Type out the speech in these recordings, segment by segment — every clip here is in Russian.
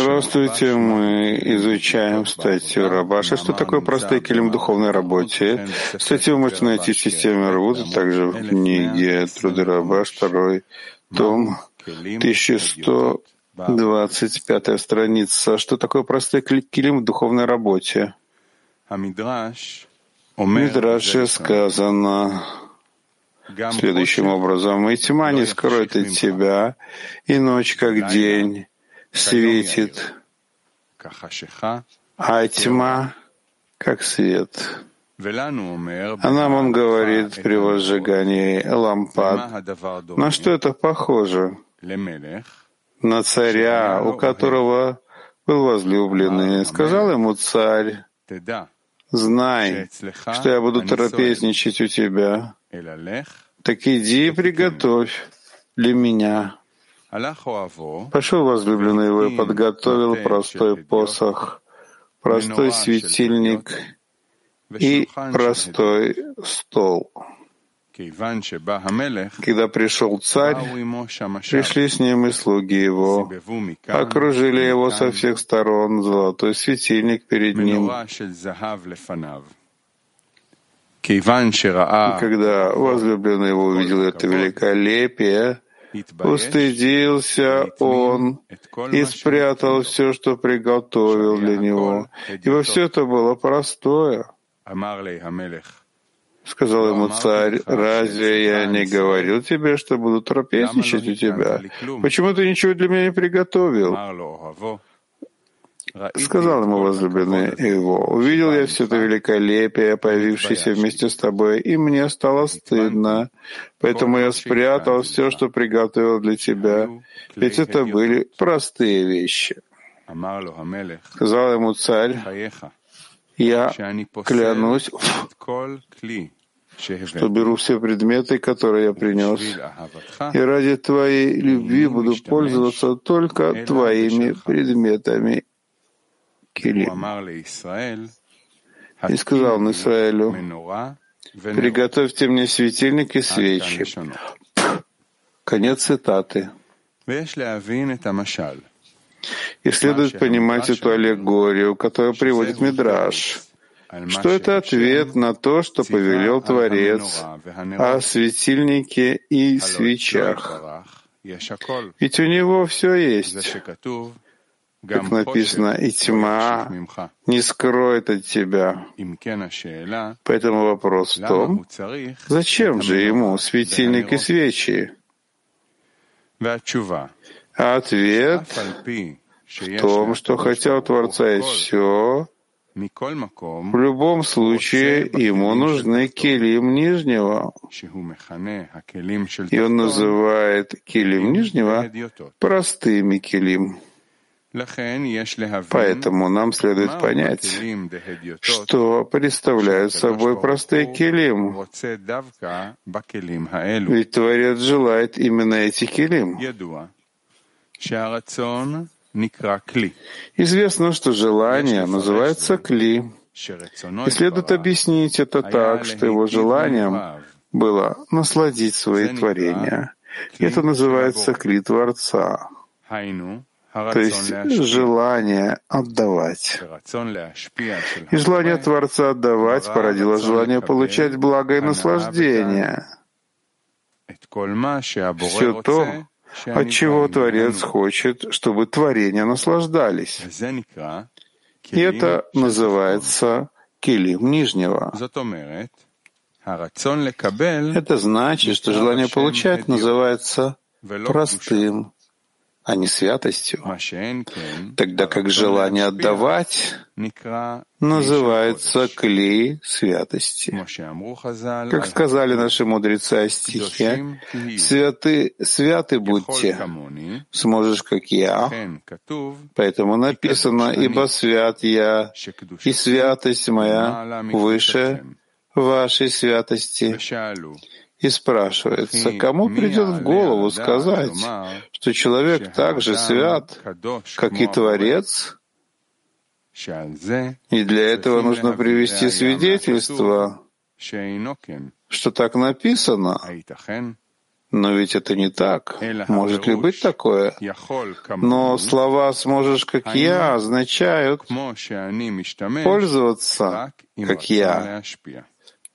Здравствуйте, мы изучаем статью Рабаша, что такое простые келим в духовной работе. Статью вы можете найти в системе работы, также в книге Труды Рабаш, второй том, 1125 страница. Что такое простые келим в духовной работе? Мидраше сказано, следующим образом. «И тьма не скроет от тебя, и ночь, как день, светит, а тьма, как свет». А нам он говорит при возжигании лампад. На что это похоже? На царя, у которого был возлюбленный. Сказал ему царь, знай, что я буду трапезничать у тебя. Так иди и приготовь для меня. Пошел возлюбленный его и подготовил простой посох, простой светильник и простой стол. Когда пришел царь, пришли с ним и слуги его, окружили его со всех сторон, золотой светильник перед ним. И когда возлюбленный его увидел это великолепие, устыдился он и спрятал все, что приготовил для него. Ибо все это было простое. Сказал ему царь, разве я не говорил тебе, что буду трапезничать у тебя? Почему ты ничего для меня не приготовил? Сказал ему возлюбленный его, «Увидел я все это великолепие, появившееся вместе с тобой, и мне стало стыдно, поэтому я спрятал все, что приготовил для тебя, ведь это были простые вещи». Сказал ему царь, «Я клянусь, что беру все предметы, которые я принес, и ради твоей любви буду пользоваться только твоими предметами Килим. И сказал он Израилю, «Приготовьте мне светильник и свечи». Конец цитаты. И следует понимать эту аллегорию, которую приводит Мидраш, что это ответ на то, что повелел Творец о светильнике и свечах. Ведь у него все есть как написано, и тьма не скроет от тебя. Поэтому вопрос в том, зачем же ему светильник и свечи? А ответ в том, что хотя у Творца есть все, в любом случае ему нужны килим нижнего. И он называет килим нижнего простыми килим. Поэтому нам следует понять, что представляют собой простые келим. Ведь Творец желает именно эти келим. Известно, что желание называется кли. И следует объяснить это так, что его желанием было насладить свои творения. Это называется кли Творца то есть желание отдавать. И желание Творца отдавать породило желание получать благо и наслаждение. Все то, от чего Творец хочет, чтобы творения наслаждались. И это называется килим нижнего. Это значит, что желание получать называется простым, а не святостью, тогда как желание отдавать называется клей святости. Как сказали наши мудрецы о стихе, «Святы, святы будьте, сможешь, как я». Поэтому написано, «Ибо свят я, и святость моя выше вашей святости». И спрашивается, кому придет в голову сказать, что человек так же свят, как и Творец? И для этого нужно привести свидетельство, что так написано. Но ведь это не так. Может ли быть такое? Но слова «сможешь, как я» означают пользоваться, как я,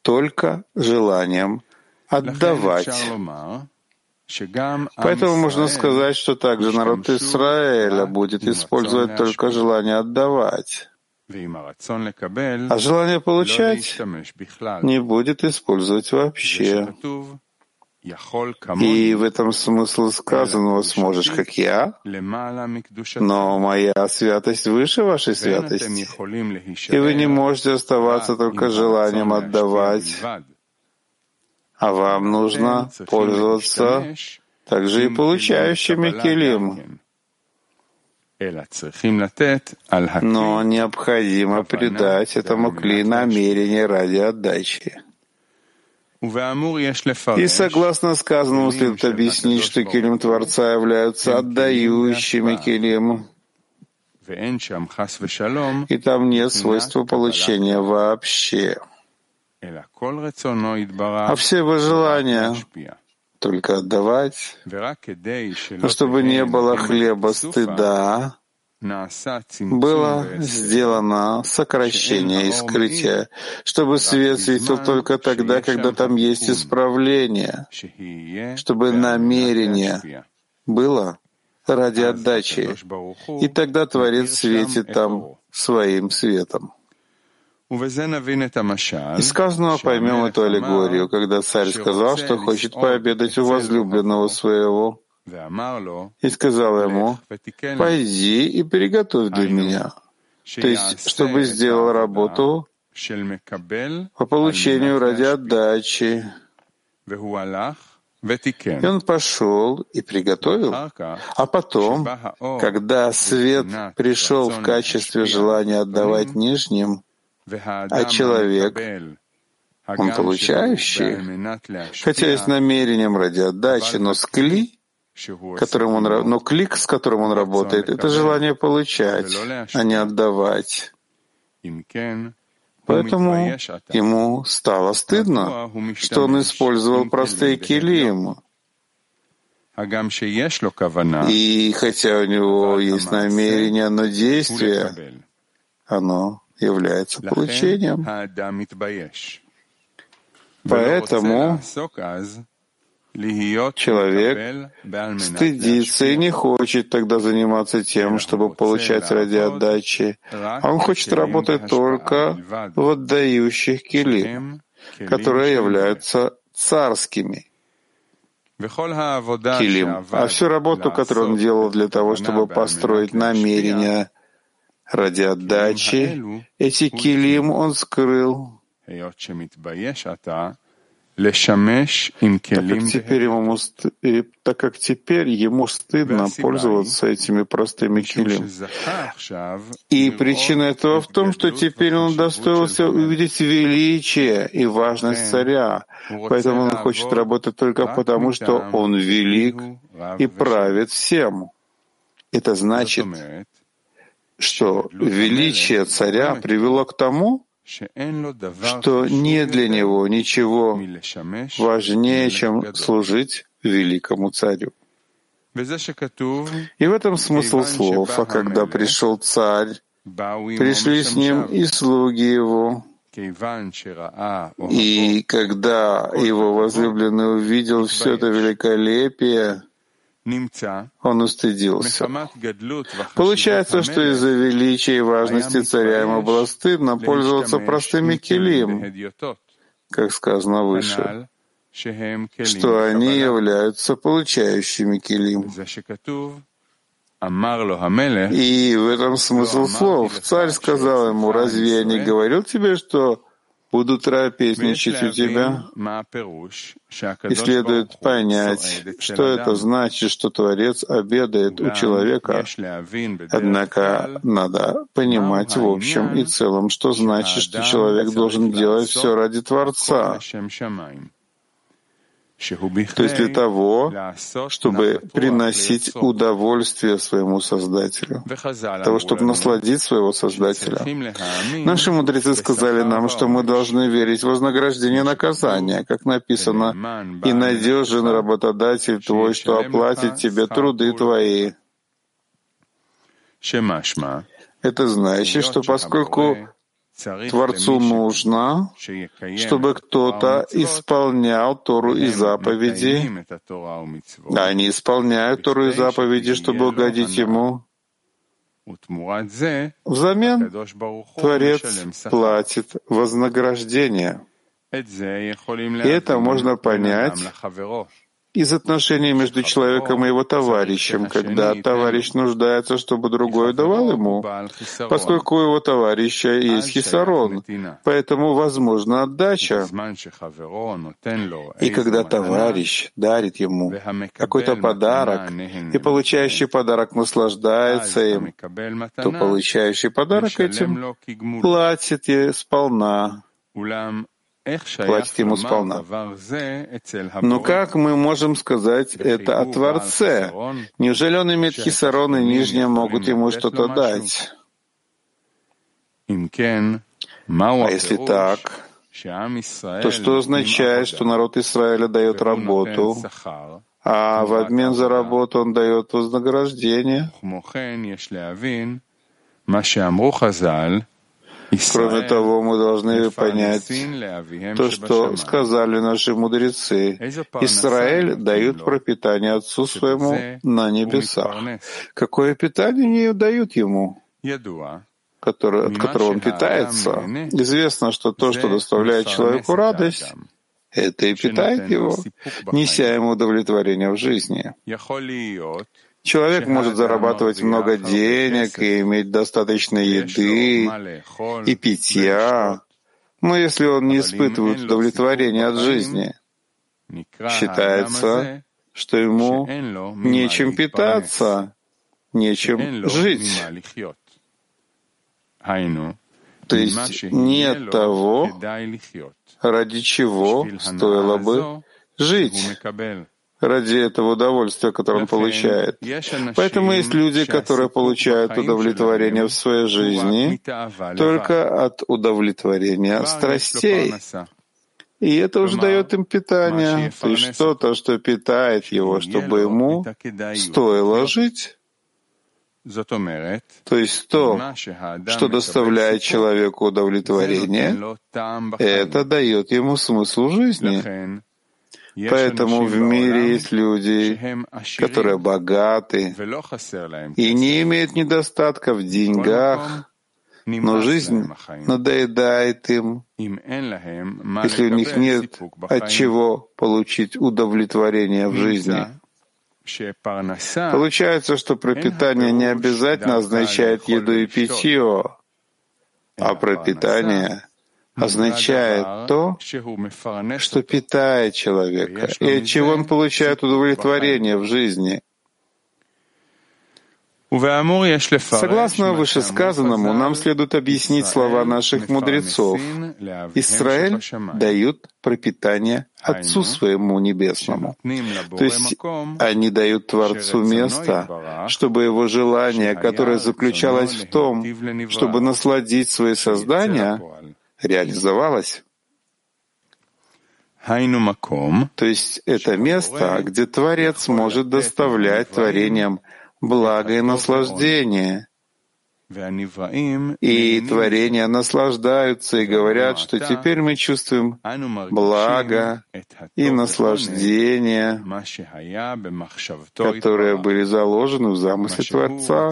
только желанием отдавать. Поэтому можно сказать, что также народ Израиля будет использовать только желание отдавать, а желание получать не будет использовать вообще. И в этом смысл сказанного «сможешь, как я», но моя святость выше вашей святости, и вы не можете оставаться только желанием отдавать, а вам нужно пользоваться также и получающими килим. Но необходимо придать этому кли намерение ради отдачи. И согласно сказанному следует объяснить, что килим Творца являются отдающими килим. И там нет свойства получения вообще. А все его желания только отдавать, но чтобы не было хлеба стыда, было сделано сокращение и скрытие, чтобы свет светил только тогда, когда там есть исправление, чтобы намерение было ради отдачи, и тогда Творец светит там своим светом. Из сказанного поймем эту аллегорию, когда царь сказал, что хочет пообедать у возлюбленного своего, и сказал ему, «Пойди и приготовь для меня». То есть, чтобы сделал работу по получению ради отдачи. И он пошел и приготовил. А потом, когда свет пришел в качестве желания отдавать нижним, а человек, он получающий, хотя и с намерением ради отдачи, но с кли, которым он, но клик, с которым он работает, это желание получать, а не отдавать. Поэтому ему стало стыдно, что он использовал простые килим. И хотя у него есть намерение, но действие, оно является получением. Поэтому человек стыдится и не хочет тогда заниматься тем, чтобы получать ради отдачи, а он хочет работать только в отдающих килим, которые являются царскими килим. А всю работу, которую он делал для того, чтобы построить намерения ради отдачи, эти килим он скрыл, так как, теперь ему, так как теперь ему стыдно пользоваться этими простыми килим. И причина этого в том, что теперь он удостоился увидеть величие и важность царя, поэтому он хочет работать только потому, что он велик и правит всем. Это значит, что величие царя привело к тому, что нет для него ничего важнее, чем служить великому царю. И в этом смысл слов, а когда пришел царь, пришли с ним и слуги его, и когда его возлюбленный увидел все это великолепие, он устыдился. Получается, что из-за величия и важности царя ему было стыдно пользоваться простыми килим, как сказано выше, что они являются получающими килим. И в этом смысл слов. Царь сказал ему, разве я не говорил тебе, что буду трапезничать у тебя, и следует понять, что это значит, что Творец обедает у человека. Однако надо понимать в общем и целом, что значит, что человек должен делать все ради Творца. То есть для того, чтобы приносить удовольствие своему Создателю, для того, чтобы насладить своего Создателя. Наши мудрецы сказали нам, что мы должны верить в вознаграждение наказания, как написано, «И надежен работодатель твой, что оплатит тебе труды твои». Это значит, что поскольку Творцу нужно, чтобы кто-то исполнял Тору и заповеди, а они исполняют Тору и заповеди, чтобы угодить Ему. Взамен Творец платит вознаграждение. И это можно понять из отношений между человеком и его товарищем, когда товарищ нуждается, чтобы другой давал ему, поскольку у его товарища есть хисарон, поэтому возможна отдача. И когда товарищ дарит ему какой-то подарок, и получающий подарок наслаждается им, то получающий подарок этим платит и сполна платит ему сполна. Но как мы можем сказать это о Творце? Неужели он имеет хисарон, и нижние могут ему что-то дать? А если так, то что означает, что народ Израиля дает работу, а в обмен за работу он дает вознаграждение? Кроме того, мы должны понять то, что сказали наши мудрецы. Израиль дают пропитание Отцу своему на небесах. Какое питание не дают ему? Который, от которого он питается. Известно, что то, что доставляет человеку радость, это и питает его, неся ему удовлетворение в жизни. Человек может зарабатывать много денег и иметь достаточно еды и питья, но если он не испытывает удовлетворения от жизни, считается, что ему нечем питаться, нечем жить. То есть нет того, ради чего стоило бы жить ради этого удовольствия, которое он получает. Поэтому есть люди, которые получают удовлетворение в своей жизни только от удовлетворения страстей. И это уже дает им питание, то есть что-то, что питает его, чтобы ему стоило жить. То есть то, что доставляет человеку удовлетворение, это дает ему смысл жизни. Поэтому в мире есть люди, которые богаты и не имеют недостатка в деньгах, но жизнь надоедает им, если у них нет от чего получить удовлетворение в жизни. Получается, что пропитание не обязательно означает еду и питье, а пропитание означает то, что питает человека и от чего он получает удовлетворение в жизни. Согласно вышесказанному, нам следует объяснить слова наших мудрецов. Израиль дают пропитание Отцу своему Небесному. То есть они дают Творцу место, чтобы его желание, которое заключалось в том, чтобы насладить свои создания, реализовалось. То есть это место, где Творец может доставлять творениям благо и наслаждение. И творения наслаждаются и говорят, что теперь мы чувствуем благо и наслаждение, которые были заложены в замысле Творца,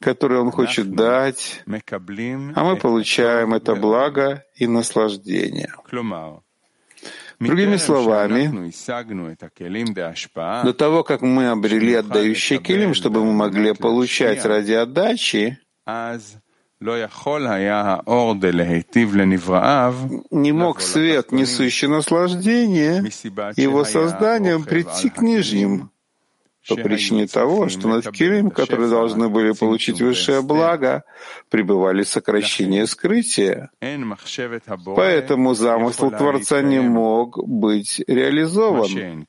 которое Он хочет дать, а мы получаем это благо и наслаждение. Другими словами, до того, как мы обрели отдающий килим, чтобы мы могли получать ради отдачи, не мог свет, несущий наслаждение, его созданием прийти к нижним, по причине того, что над Килим, которые должны были получить высшее благо, пребывали сокращение скрытия. Поэтому замысл Творца не мог быть реализован.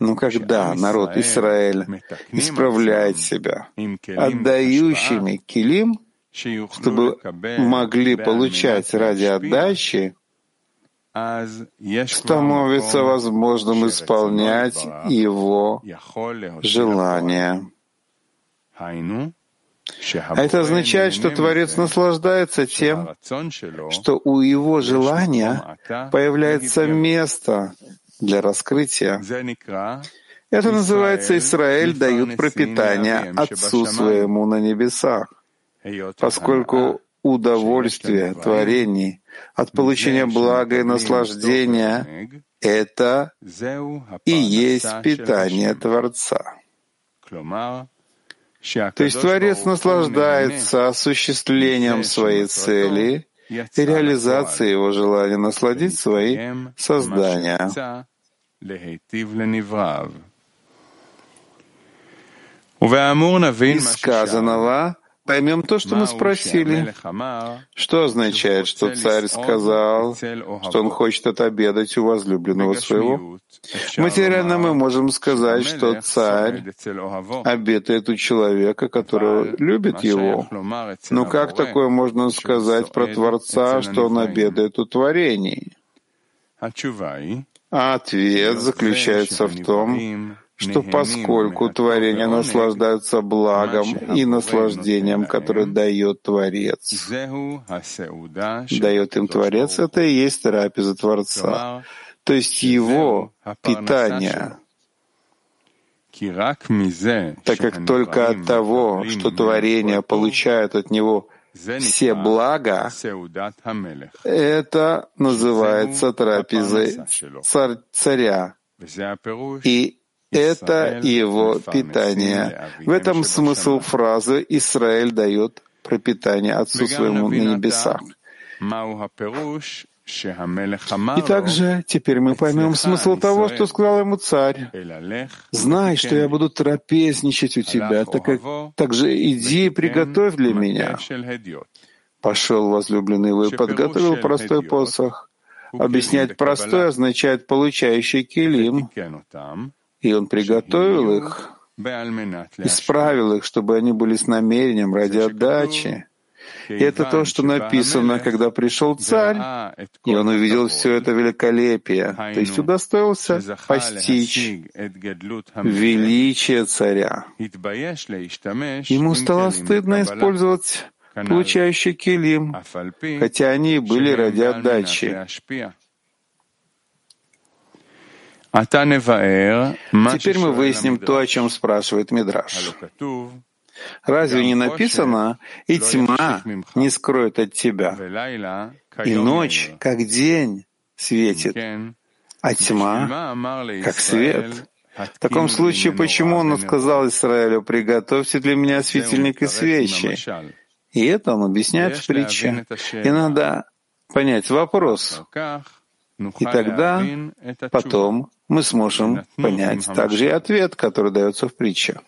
Но когда народ Израиль исправляет себя отдающими килим, чтобы могли получать ради отдачи, становится возможным исполнять его желания. Это означает, что Творец наслаждается тем, что у его желания появляется место для раскрытия. Это называется «Израиль дают пропитание Отцу своему на небесах», поскольку удовольствие творений от получения блага и наслаждения — это и есть питание Творца. То есть Творец наслаждается осуществлением своей цели и реализацией его желания насладить свои создания. Из сказанного поймем то, что мы спросили. Что означает, что царь сказал, что он хочет отобедать у возлюбленного своего? Материально мы можем сказать, что царь обедает у человека, который любит его. Но как такое можно сказать про Творца, что он обедает у творений? А ответ заключается в том, что поскольку творения наслаждаются благом и наслаждением, которое дает Творец, дает им Творец, это и есть трапеза Творца, то есть его питание. Так как только от того, что творение получает от него все блага, это называется трапезой царя. И это его питание. В этом смысл фразы «Израиль дает пропитание Отцу своему на небесах». И также теперь мы поймем смысл того, что сказал ему царь. «Знай, что я буду трапезничать у тебя, так как также иди и приготовь для меня». Пошел возлюбленный его и подготовил простой посох. Объяснять простой означает получающий килим и он приготовил их, исправил их, чтобы они были с намерением ради отдачи. И это то, что написано, когда пришел царь, и он увидел все это великолепие, то есть удостоился постичь величие царя. Ему стало стыдно использовать получающий килим, хотя они были ради отдачи. Теперь мы выясним то, о чем спрашивает Мидраш. Разве не написано, и тьма не скроет от тебя, и ночь, как день, светит, а тьма, как свет? В таком случае, почему он сказал Израилю, приготовьте для меня светильник и свечи? И это он объясняет в притче. И надо понять вопрос. И тогда, потом, мы сможем понять также и ответ, который дается в притче.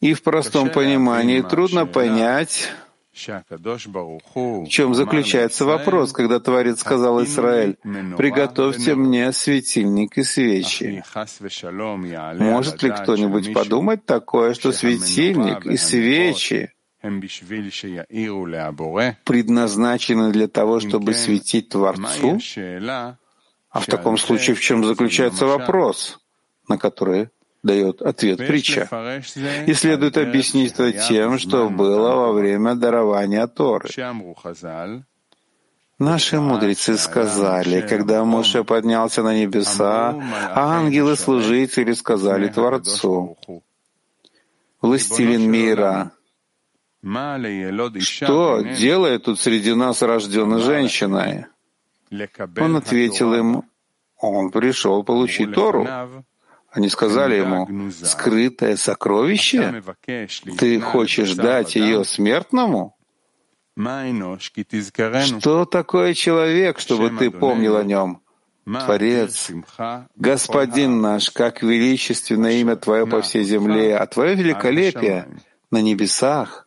И в простом понимании трудно понять, в чем заключается вопрос, когда Творец сказал Израиль, «Приготовьте мне светильник и свечи». Может ли кто-нибудь подумать такое, что светильник и свечи предназначены для того, чтобы светить Творцу? А в таком случае в чем заключается вопрос, на который дает ответ притча? И следует объяснить это тем, что было во время дарования Торы. Наши мудрецы сказали, когда Моше поднялся на небеса, ангелы-служители сказали Творцу, «Властелин мира, что делает тут среди нас рожденной женщиной?» Он ответил им, он пришел получить Тору. Они сказали ему, скрытое сокровище? Ты хочешь дать ее смертному? Что такое человек, чтобы ты помнил о нем? Творец, Господин наш, как величественно имя Твое по всей земле, а Твое великолепие на небесах.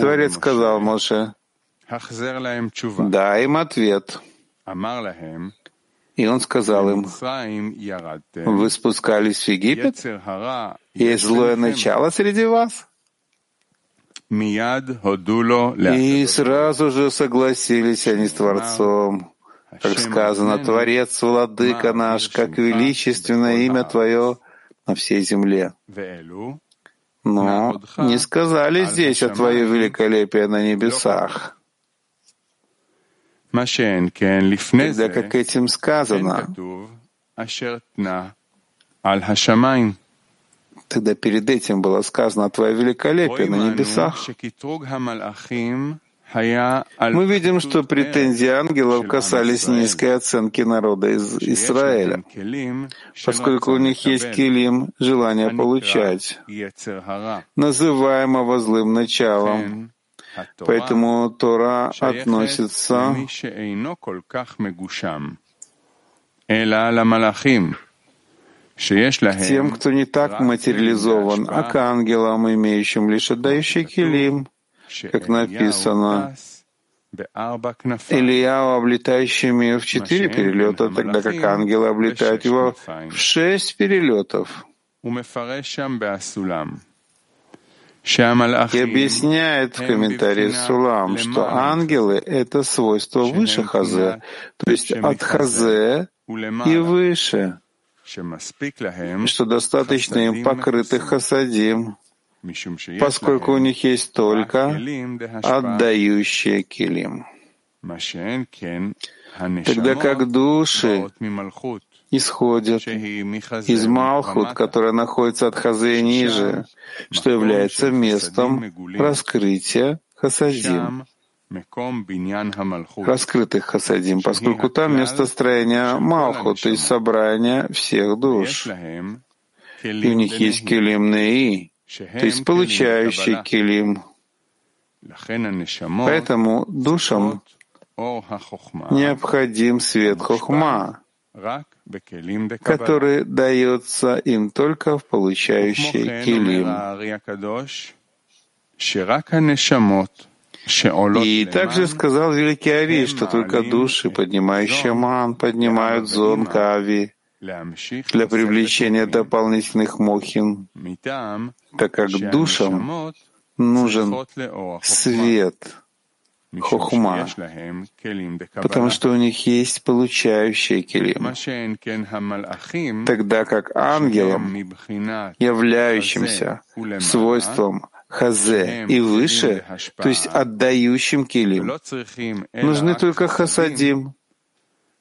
Творец сказал Моше, дай им ответ. И он сказал им, вы спускались в Египет? Есть злое начало среди вас? И сразу же согласились они с Творцом. Как сказано, Творец, Владыка наш, как величественное имя Твое на всей земле. Но не сказали здесь о Твое великолепие на небесах. Тогда как этим сказано, Тогда перед этим было сказано «Твое великолепие на небесах». Мы видим, что претензии ангелов касались низкой оценки народа из Израиля, поскольку у них есть килим, желание получать, называемого злым началом. Поэтому Тора относится тем, кто не так материализован, а к ангелам, имеющим лишь отдающий килим, как написано, Ильяу, облетающими в четыре перелета, тогда как ангелы облетают его в шесть перелетов. И объясняет в комментарии Сулам, что ангелы — это свойство выше Хазе, то есть от Хазе и выше. Что достаточно им покрытых хасадим, поскольку у них есть только отдающие килим. Тогда как души исходят из Малхут, которая находится от Хазы ниже, что является местом раскрытия Хасадим раскрытых хасадим, поскольку там место строения Малхут, то есть собрания всех душ. И у них есть килим Неи, то есть получающий килим. Поэтому душам необходим свет хохма, который дается им только в получающий килим. И также сказал великий Ари, что только души, поднимающие ман, поднимают зон Кави для привлечения дополнительных мохин, так как душам нужен свет, хохма, потому что у них есть получающие келим, тогда как ангелам, являющимся свойством хазе и выше, то есть отдающим килим, нужны только хасадим.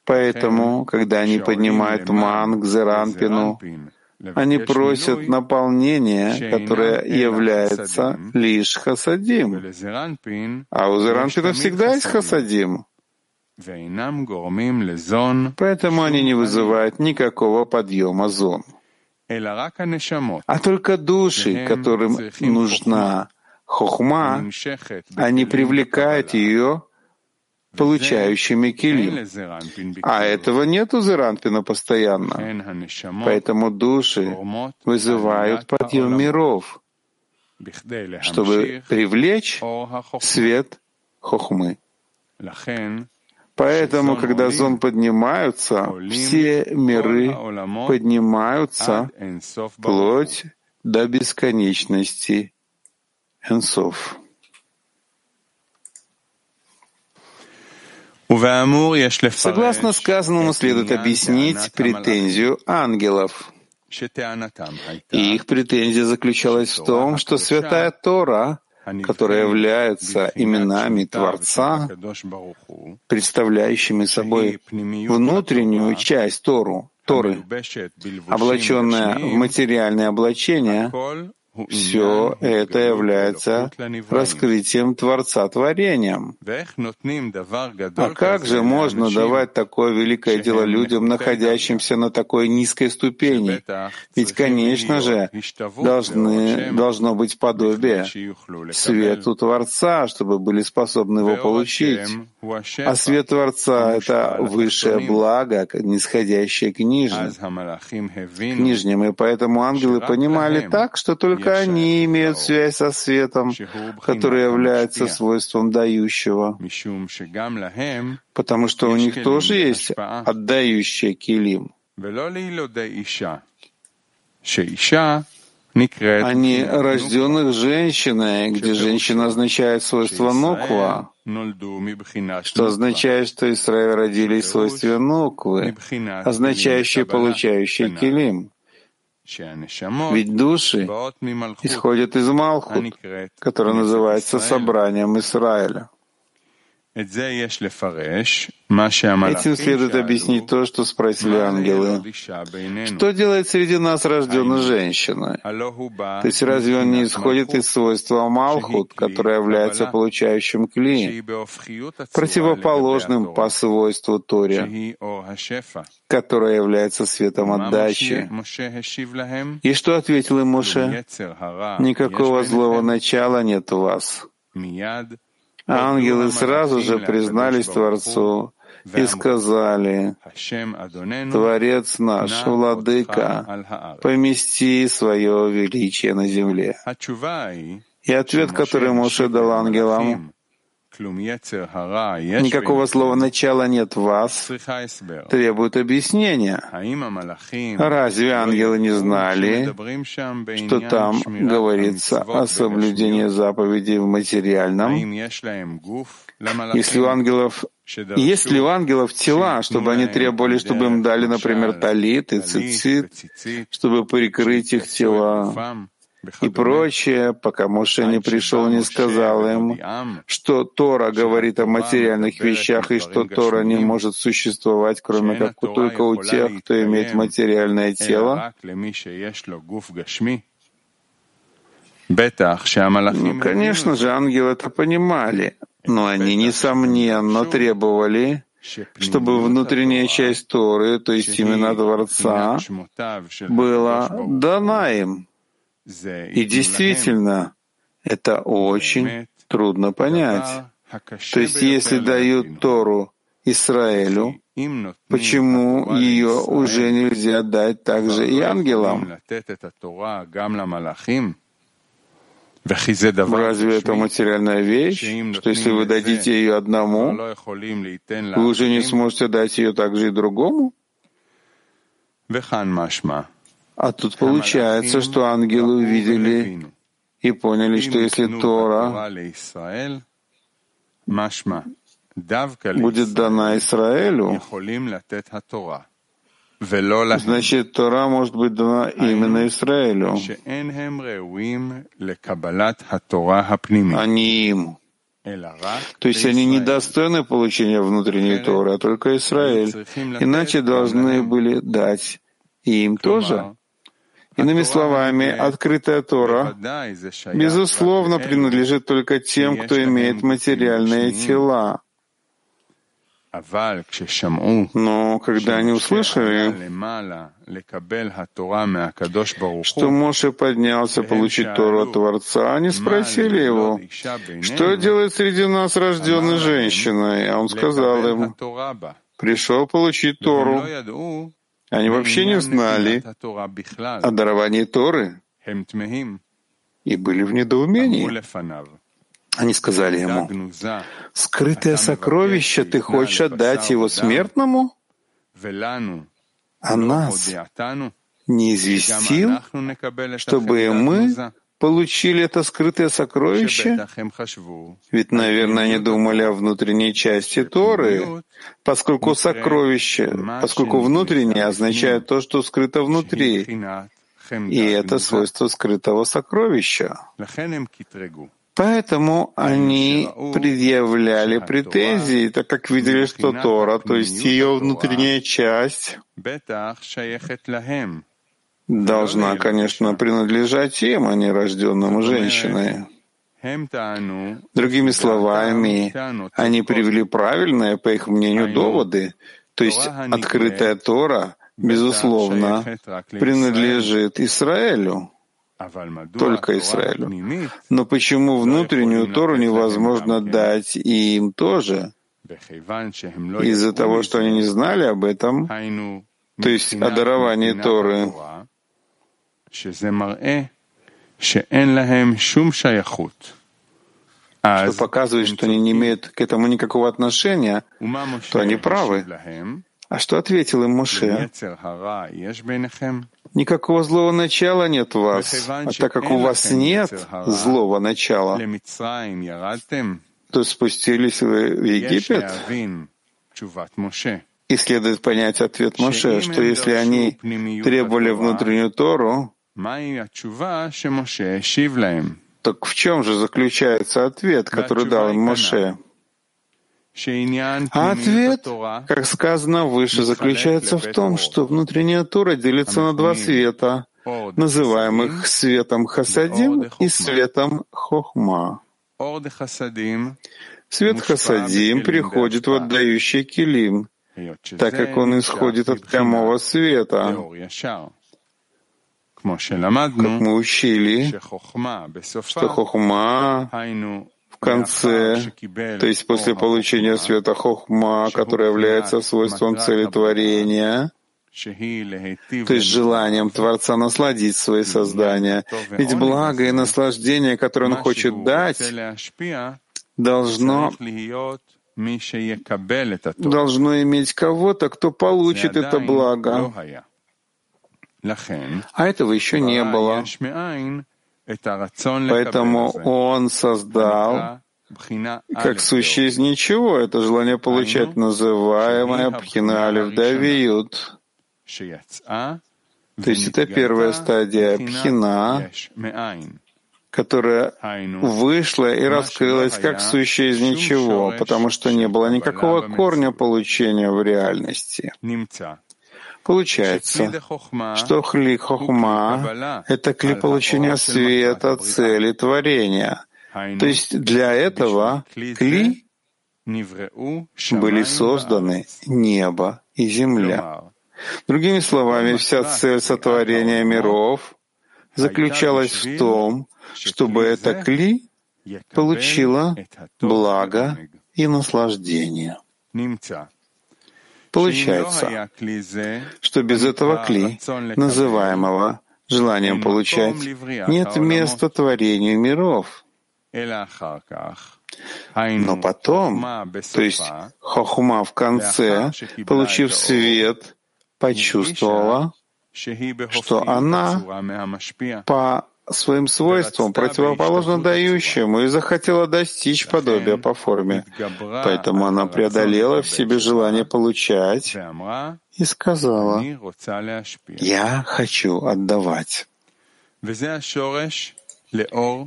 Поэтому, когда они поднимают ман к Зеранпину, они просят наполнения, которое является лишь хасадим. А у Зеранпина всегда есть хасадим. Поэтому они не вызывают никакого подъема зон. А только души, которым нужна хохма, они привлекают ее получающими килим. А этого нет у Зеранпина постоянно. Поэтому души вызывают подъем миров, чтобы привлечь свет хохмы. Поэтому, когда зон поднимаются, все миры поднимаются вплоть до бесконечности Энсов. Согласно сказанному, следует объяснить претензию ангелов. И их претензия заключалась в том, что Святая Тора которые являются именами Творца, представляющими собой внутреннюю часть Тору, Торы, облаченная в материальное облачение, все это является раскрытием Творца творением. А как же можно давать такое великое дело людям, находящимся на такой низкой ступени? Ведь, конечно же, должны, должно быть подобие свету Творца, чтобы были способны его получить. А свет Творца — это высшее благо, нисходящее к нижним, к нижним. И поэтому ангелы понимали так, что только они имеют связь со светом, который является свойством дающего, потому что у них тоже есть отдающий килим. Они рожденных женщиной, где женщина означает свойство нуква, что означает, что Израиль родились в свойстве нуквы, означающие получающие килим. Ведь души исходят из Малхут, который называется собранием Израиля. Этим следует объяснить то, что спросили ангелы. Что делает среди нас рожденной женщиной? То есть разве он не исходит из свойства Малхут, которое является получающим кли, противоположным по свойству Торе, которое является светом отдачи? И что ответил им Моше? Никакого злого начала нет у вас. Ангелы сразу же признались Творцу и сказали, «Творец наш, Владыка, помести свое величие на земле». И ответ, который Моше дал ангелам, Никакого слова начала нет в вас, требует объяснения. Разве ангелы не знали, что там говорится о соблюдении заповедей в материальном? Если у ангелов есть ли у ангелов тела, чтобы они требовали, чтобы им дали, например, талит и цицит, чтобы прикрыть их тела? И прочее, пока Моше не пришел и не сказал им, что Тора говорит о материальных вещах и что Тора не может существовать, кроме как только у тех, кто имеет материальное тело. Ну, конечно же, ангелы это понимали, но они, несомненно, требовали, чтобы внутренняя часть Торы, то есть именно Творца, была дана им. И действительно, это очень трудно понять. То есть, если дают Тору Израилю, почему ее уже нельзя дать также и ангелам? Разве это материальная вещь, что если вы дадите ее одному, вы уже не сможете дать ее также и другому? А тут получается, что ангелы увидели и поняли, что если Тора будет дана Израилю, значит, Тора может быть дана именно Израилю, а не им. То есть они недостойны получения внутренней Торы, а только Израиль. Иначе должны были дать им тоже. Иными словами, открытая Тора, безусловно, принадлежит только тем, кто имеет материальные тела. Но когда они услышали, что Моше поднялся получить Тору от Творца, они спросили его, что делает среди нас рожденной женщиной, а он сказал им, пришел получить Тору. Они вообще не знали о даровании Торы. И были в недоумении. Они сказали ему, «Скрытое сокровище ты хочешь отдать его смертному? А нас не известил, чтобы мы получили это скрытое сокровище? Ведь, наверное, они думали о внутренней части Торы, поскольку сокровище, поскольку внутреннее означает то, что скрыто внутри, и это свойство скрытого сокровища. Поэтому они предъявляли претензии, так как видели, что Тора, то есть ее внутренняя часть, должна, конечно, принадлежать им, а не рожденному женщиной. Другими словами, они привели правильные, по их мнению, доводы, то есть открытая Тора, безусловно, принадлежит Израилю, только Израилю. Но почему внутреннюю Тору невозможно дать и им тоже? Из-за того, что они не знали об этом, то есть о даровании Торы, что показывает, что они не имеют к этому никакого отношения, то они правы. А что ответил им Моше? Никакого злого начала нет у вас, а так как у вас нет злого начала, то спустились вы в Египет, и следует понять ответ Моше, что если они требовали внутреннюю Тору, так в чем же заключается ответ, который дал им Моше? А ответ, как сказано выше, заключается в том, что внутренняя Тора делится на два света, называемых светом Хасадим и светом Хохма. Свет Хасадим приходит в отдающий килим, так как он исходит от прямого света. Как мы учили, что Хохма в конце, то есть после получения света Хохма, который является свойством целетворения, то есть желанием Творца насладить свои создания. Ведь благо и наслаждение, которое Он хочет дать, должно должно иметь кого-то, кто получит это благо. А этого еще не было. Поэтому он создал как сущее из ничего. Это желание получать называемое Пхина Алиф Давиют. То есть это первая стадия Пхина, которая вышла и раскрылась как сущее из ничего, потому что не было никакого корня получения в реальности. Получается, что хли хохма — это кли получения света, цели, творения. То есть для этого кли были созданы небо и земля. Другими словами, вся цель сотворения миров заключалась в том, чтобы это кли получила благо и наслаждение. Получается, что без этого кли, называемого желанием получать, нет места творению миров. Но потом, то есть хохума в конце, получив свет, почувствовала, что она по своим свойствам противоположно дающему и захотела достичь подобия по форме. Поэтому она преодолела в себе желание получать и сказала, «Я хочу отдавать».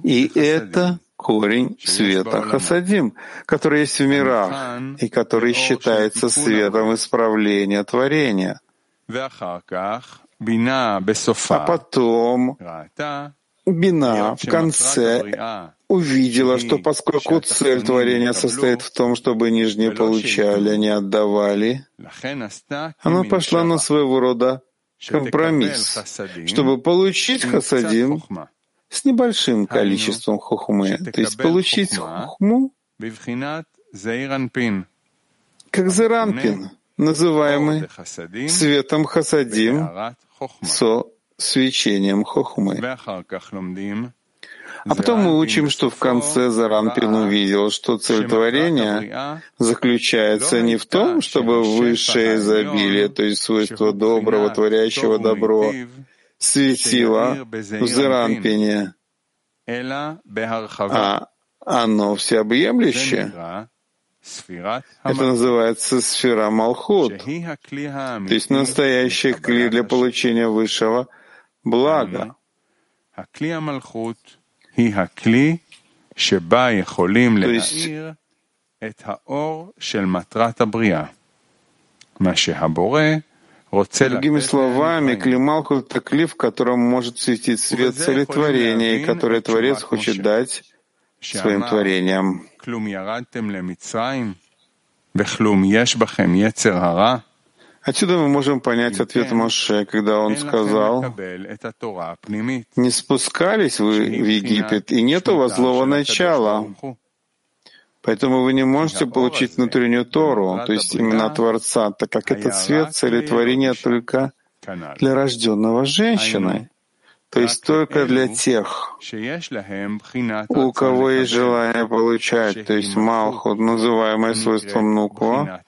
И это корень света Хасадим, который есть в мирах и который считается светом исправления творения. А потом Бина в конце увидела, что поскольку цель творения состоит в том, чтобы нижние получали, а не отдавали, она пошла на своего рода компромисс, чтобы получить хасадим с небольшим количеством хухмы, то есть получить хухму как зеранпин, называемый светом хасадим со свечением хохмы. А потом мы учим, что в конце Заранпин увидел, что цель творения заключается не в том, чтобы высшее изобилие, то есть свойство доброго, творящего добро, светило в Заранпине, а оно всеобъемлющее. Это называется сфера Малхут, то есть настоящий кли для получения высшего благо. То есть Другими словами, клималхут — это клиф, в котором может светить свет целетворения, и который Творец хочет дать своим творениям. Отсюда мы можем понять ответ Моше, когда он сказал, «Не спускались вы в Египет, и нет у вас злого начала». Поэтому вы не можете получить внутреннюю Тору, то есть именно Творца, так как этот свет цели творения только для рожденного женщины, то есть только для тех, у кого есть желание получать, то есть Малхут, называемое свойством Нуква,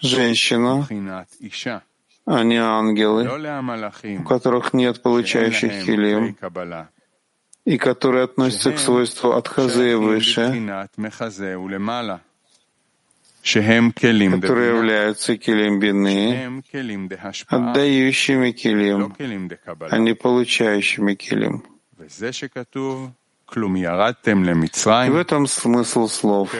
женщина, а не ангелы, у которых нет получающих хилим, и которые относятся к свойству от Хазея выше, которые являются килим бины, отдающими килим, а не получающими килим. И в этом смысл слов.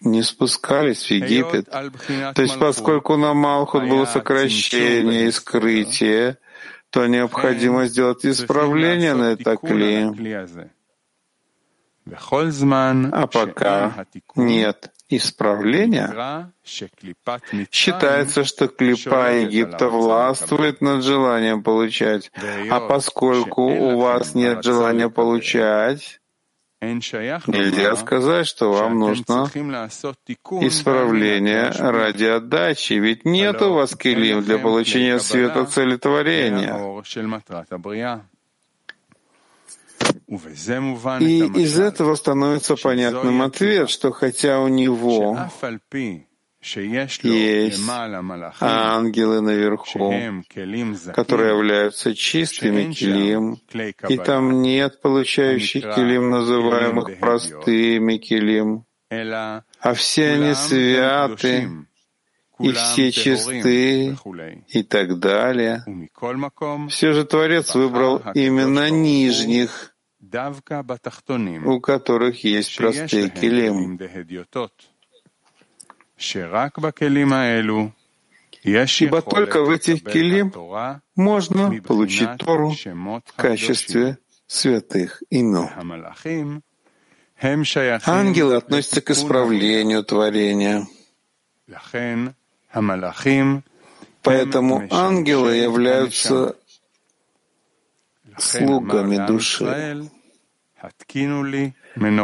Не спускались в Египет. То есть поскольку на Малхут было сокращение и скрытие, то необходимо сделать исправление на это кли. А пока нет исправления, считается, что клипа Египта властвует над желанием получать. А поскольку у вас нет желания получать, Нельзя сказать, что вам нужно исправление ради отдачи, ведь нет у вас килим для получения света целетворения. И из этого становится понятным ответ, что хотя у него есть ангелы наверху, которые являются чистыми килим, и там нет получающих килим, называемых простыми килим, а все они святы, и все чисты, и так далее. Все же Творец выбрал именно нижних, у которых есть простые килим. Ибо только в этих килим можно получить Тору в качестве святых имен. Ангелы относятся к исправлению творения. Поэтому ангелы являются слугами души.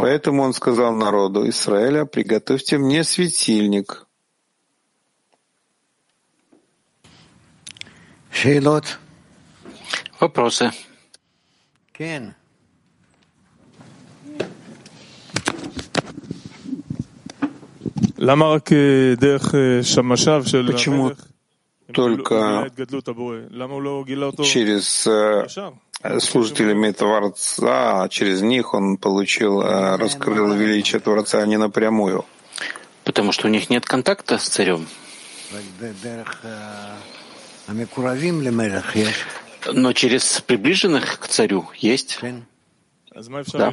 Поэтому он сказал народу Израиля, приготовьте мне светильник. Вопросы? Почему только через служителями Творца, а через них он получил, э, раскрыл величие Творца, а не напрямую. Потому что у них нет контакта с царем. Но через приближенных к царю есть. Да.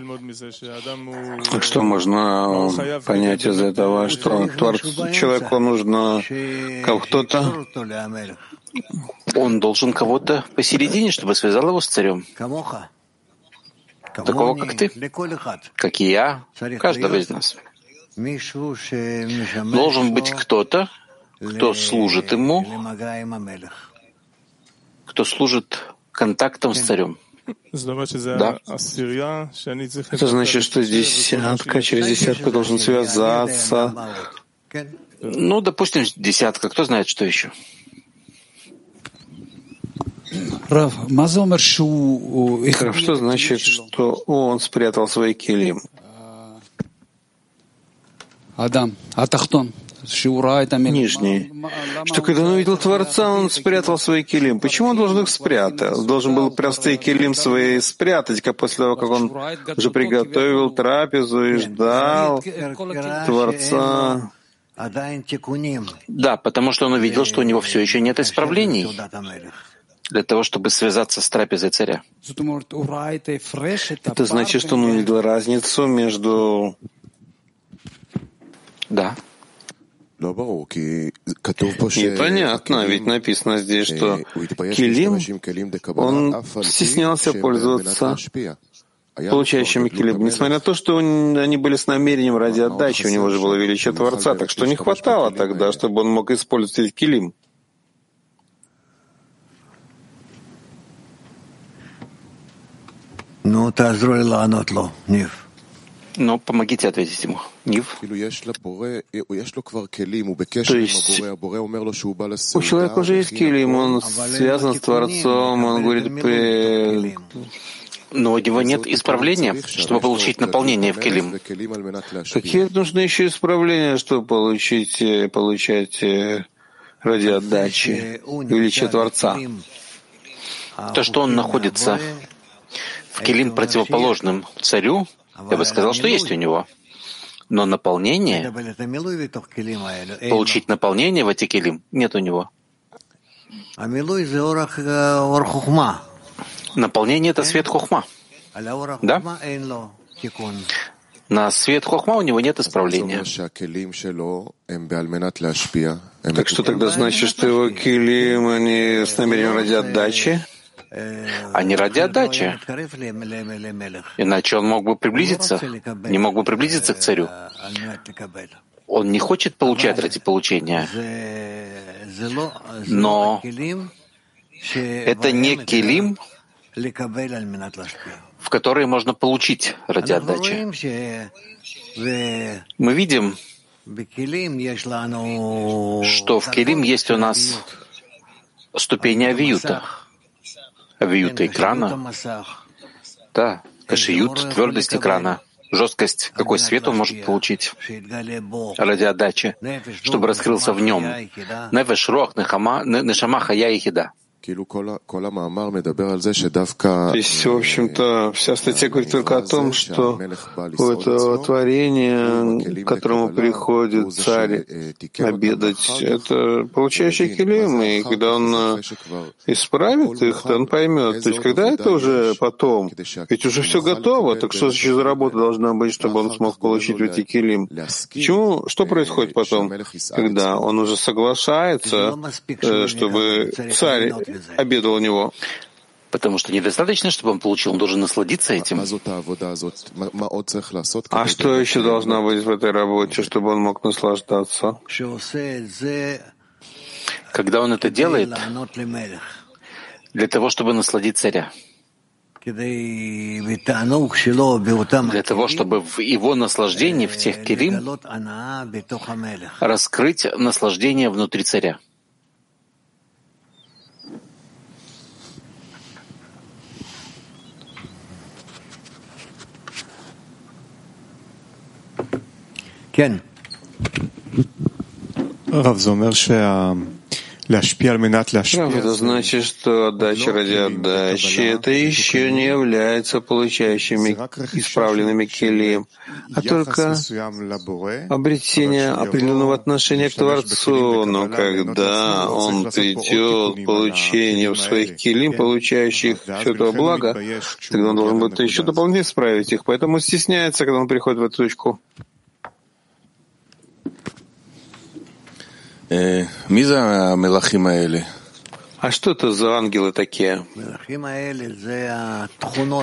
Что можно понять из этого, что творцу, человеку нужно кто-то, он должен кого-то посередине, чтобы связал его с царем. Такого, как ты, как и я, каждого из нас. Должен быть кто-то, кто служит ему, кто служит контактом с царем. Да. Это значит, что здесь десятка, через десятку должен связаться. Ну, допустим, десятка. Кто знает, что еще? Рав, что значит, что он спрятал свои килим? Адам, Атахтон, Нижний. Что когда он увидел Творца, он спрятал свои килим. Почему он должен их спрятать? Он должен был простые килим свои спрятать, как после того, как он уже приготовил трапезу и ждал Творца. Да, потому что он увидел, что у него все еще нет исправлений для того, чтобы связаться с трапезой царя. Это значит, что он увидел разницу между... Да. Непонятно, ведь написано здесь, что Килим, он стеснялся пользоваться получающими килим, несмотря на то, что они были с намерением ради отдачи, у него же было величие Творца, так что не хватало тогда, чтобы он мог использовать эти Но помогите ответить ему. Нив. То есть у человека уже есть килим, он связан с Творцом, он говорит, но у него нет исправления, чтобы получить наполнение в килим. Какие нужны еще исправления, чтобы получить, э, получать э, ради отдачи величия Творца? То, что он находится в килим противоположным царю, я бы сказал, что есть у него. Но наполнение, получить наполнение в эти килим, нет у него. Наполнение — это свет хухма. Да? На свет хохма у него нет исправления. Так что тогда значит, что его килим, они с намерением ради отдачи? А не ради отдачи. Иначе он мог бы приблизиться, не мог бы приблизиться к царю. Он не хочет получать ради получения. Но это не килим, в которые можно получить ради отдачи. Мы видим, что в килим есть у нас ступени авиюта авиюта экрана, да, кашиют, твердость экрана, жесткость, какой свет он может получить ради отдачи, чтобы раскрылся в нем. Нефеш, рох, нешама, хая и хида. То есть, в общем-то, вся статья говорит только о том, что у этого творения, к которому приходит царь обедать, это получающий килим, и когда он э, исправит их, то он поймет. То есть, когда это уже потом, ведь уже все готово, так что еще за работа должна быть, чтобы он смог получить эти килим? Почему, что происходит потом, когда он уже соглашается, э, чтобы царь обедал у него. Потому что недостаточно, чтобы он получил, он должен насладиться этим. А что еще должно быть в этой работе, чтобы он мог наслаждаться? Когда он это делает, для того, чтобы насладить царя. Для того, чтобы в его наслаждении, в тех килим, раскрыть наслаждение внутри царя. Это значит, что отдача ради отдачи — это еще не является получающими исправленными келим, а только обретение определенного отношения к Творцу. Но когда он придет получение в своих келим, получающих все это благо, тогда он должен будет еще дополнительно исправить их. Поэтому стесняется, когда он приходит в эту точку. А что это за ангелы такие?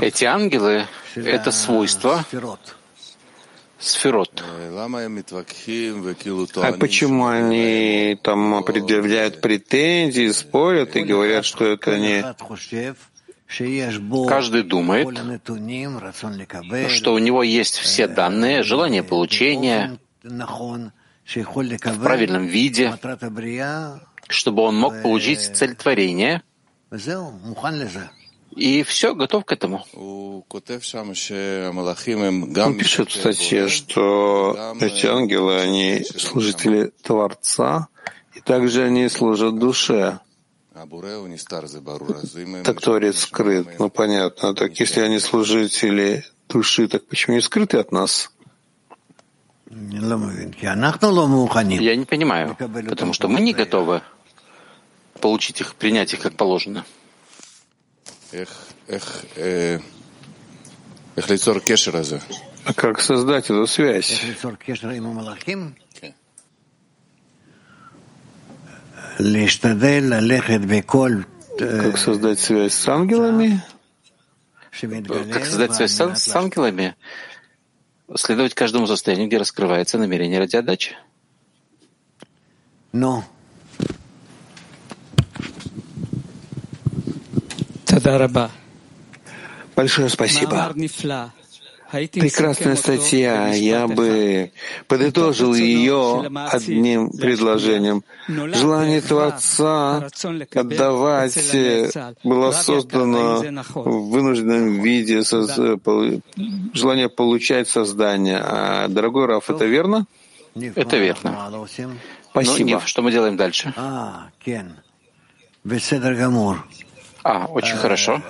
Эти ангелы — это свойства? сферот. А почему они там предъявляют претензии, спорят и говорят, что это не... Каждый думает, что у него есть все данные, желание получения, в правильном виде, чтобы он мог получить цель творения, и все, готов к этому. Он пишет в статье, что эти ангелы, они служители Творца, и также они служат душе. Так Творец скрыт, ну понятно. Так если они служители души, так почему не скрыты от нас? Я не понимаю, потому что мы не готовы получить их, принять их как положено. А как создать эту связь? Как создать связь с ангелами? Как создать связь с ангелами? Следовать каждому состоянию, где раскрывается намерение ради отдачи. Но. Большое спасибо. Прекрасная статья. Я бы подытожил ее одним предложением. Желание Творца отдавать было создано в вынужденном виде, желание получать создание. А, дорогой Раф, это верно? Это верно. Спасибо. Ну, что мы делаем дальше? А, очень хорошо.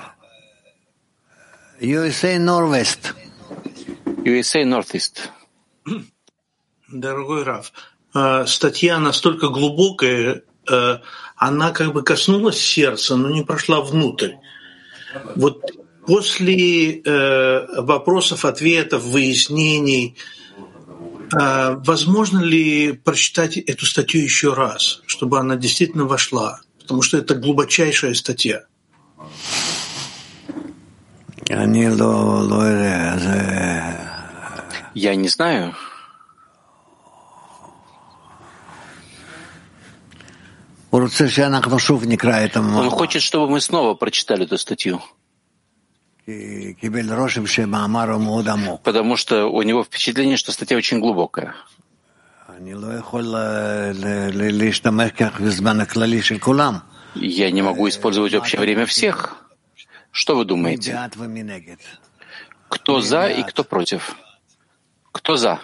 USA Northwest. USA Northeast. Дорогой Раф, э, статья настолько глубокая, э, она как бы коснулась сердца, но не прошла внутрь. Вот после э, вопросов, ответов, выяснений, возможно ли прочитать эту статью еще раз, чтобы она действительно вошла? Потому что это глубочайшая статья. Я не знаю. Он хочет, чтобы мы снова прочитали эту статью. Потому что у него впечатление, что статья очень глубокая. Я не могу использовать общее время всех. Что вы думаете? Кто за и кто против? Кто за?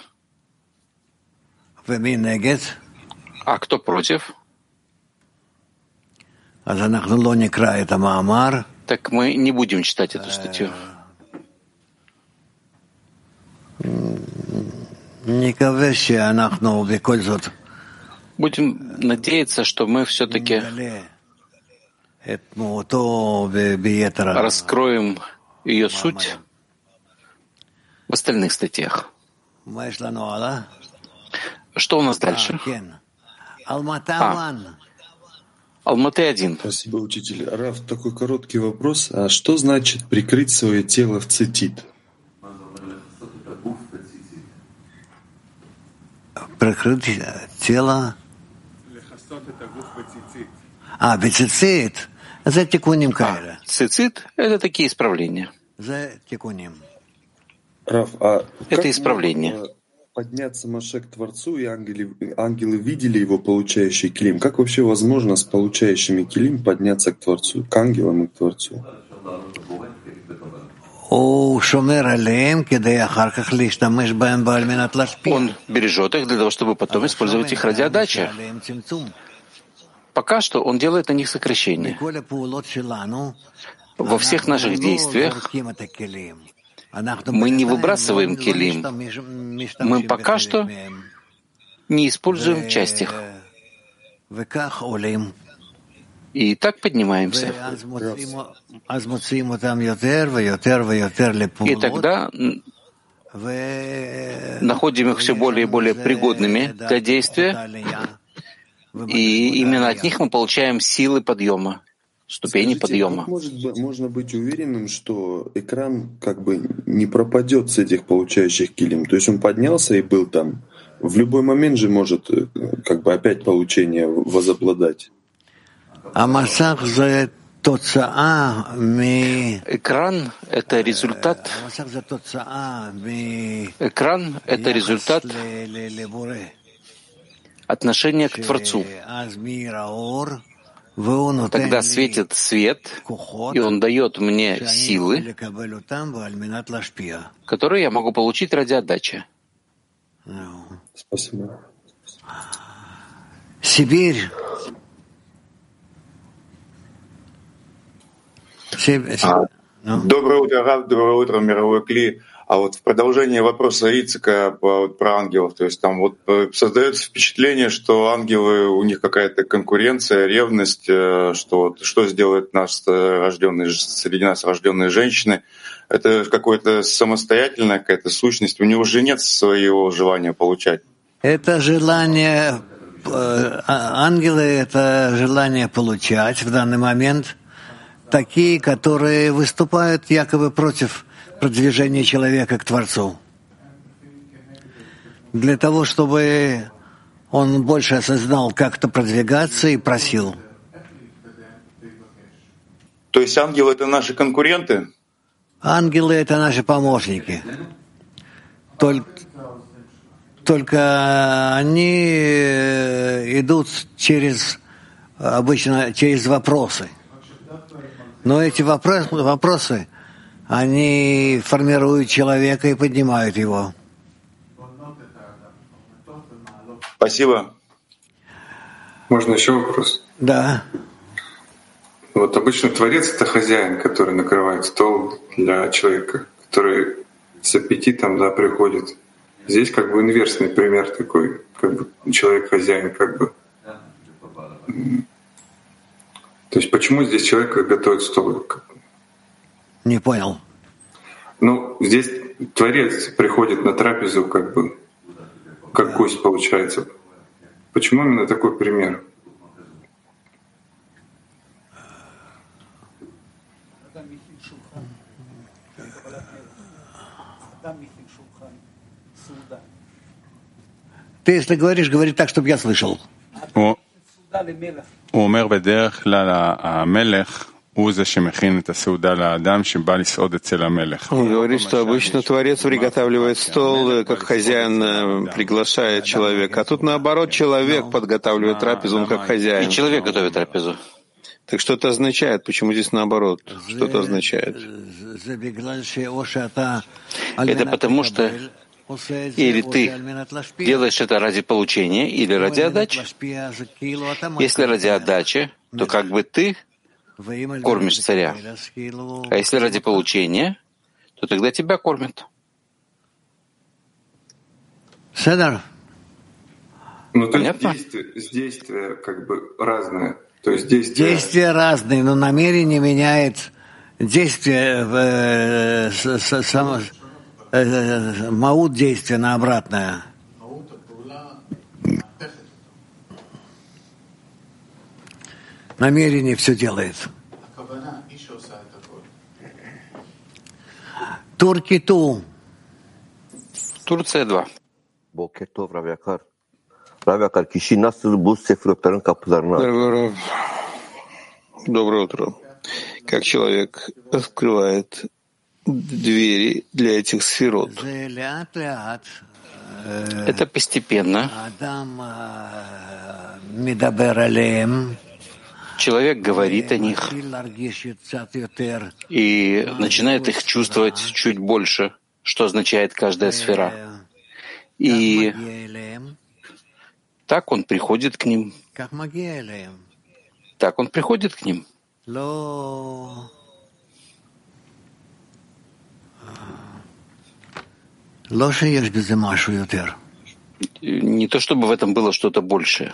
А кто против? Так мы не будем читать эту статью. Будем надеяться, что мы все-таки раскроем ее суть в остальных статьях. Что у нас дальше? А, Алматы один. Спасибо, учитель. Раф, такой короткий вопрос. А что значит прикрыть свое тело в цитит? Прикрыть тело. А, бицицит. За тикуним кайра. Цицит — это такие исправления. За тикуним. Раф, а это исправление. Подняться Маше к Творцу, и ангелы, ангелы видели его получающий килим. Как вообще возможно с получающими килим подняться к Творцу, к ангелам и к Творцу? Он бережет их для того, чтобы потом использовать их ради отдачи. Пока что он делает на них сокращение. Во всех наших действиях мы не выбрасываем келим. Мы пока что не используем часть их. И так поднимаемся. И тогда находим их все более и более пригодными для действия, и именно от них мы получаем силы подъема, ступени Скажите, подъема. Может, можно быть уверенным, что экран как бы не пропадет с этих получающих килим. То есть он поднялся и был там. В любой момент же может э, как бы опять получение возобладать. А Экран — это результат. Экран — это результат отношение к Творцу. Тогда светит свет, и он дает мне силы, которые я могу получить ради отдачи. Спасибо. Сибирь. А, доброе утро, Рав, доброе утро, мировой Кли. А вот в продолжение вопроса Ицика про ангелов, то есть там вот э, создается впечатление, что ангелы, у них какая-то конкуренция, ревность, э, что вот, что сделает нас э, рожденные, среди нас рожденные женщины. Это какое-то самостоятельная какая-то сущность, у него же нет своего желания получать. Это желание, а, ангелы — это желание получать в данный момент, такие, которые выступают якобы против продвижение человека к Творцу. Для того, чтобы он больше осознал, как то продвигаться и просил. То есть ангелы — это наши конкуренты? Ангелы — это наши помощники. только, только они э, идут через обычно через вопросы. Но эти вопросы, вопросы они формируют человека и поднимают его. Спасибо. Можно еще вопрос? Да. Вот обычно Творец — это хозяин, который накрывает стол для человека, который с аппетитом да, приходит. Здесь как бы инверсный пример такой, как бы человек-хозяин как бы. То есть почему здесь человек готовит стол? Не понял. Ну, здесь Творец приходит на трапезу как бы, как гость получается. Почему именно такой пример? Ты, если говоришь, говори так, чтобы я слышал. הוא אומר בדרך כלל המלך он говорит, что обычно Творец приготавливает стол, как хозяин э, приглашает человека. А тут наоборот, человек подготавливает трапезу, он как хозяин. И человек готовит трапезу. Так что это означает? Почему здесь наоборот? Что это означает? Это потому что или ты делаешь это ради получения или ради отдачи. Если ради отдачи, то как бы ты кормишь царя. А если ради получения, то тогда тебя кормят. Ну, то есть действие, действие как бы разное. То есть действия... действия разные, но намерение меняет действие в, с, с, само, э, маут действия на обратное. Намерение все делает. Турки ту. Турция 2. Boketov Rav Yakar. Rav Yakar, kişi nasıl bu sefirotların kapılarını Доброе утро. Как человек открывает двери для этих сферот. Это постепенно. Человек говорит о них и начинает их чувствовать чуть больше, что означает каждая сфера. И так он приходит к ним. Так он приходит к ним. Не то чтобы в этом было что-то большее.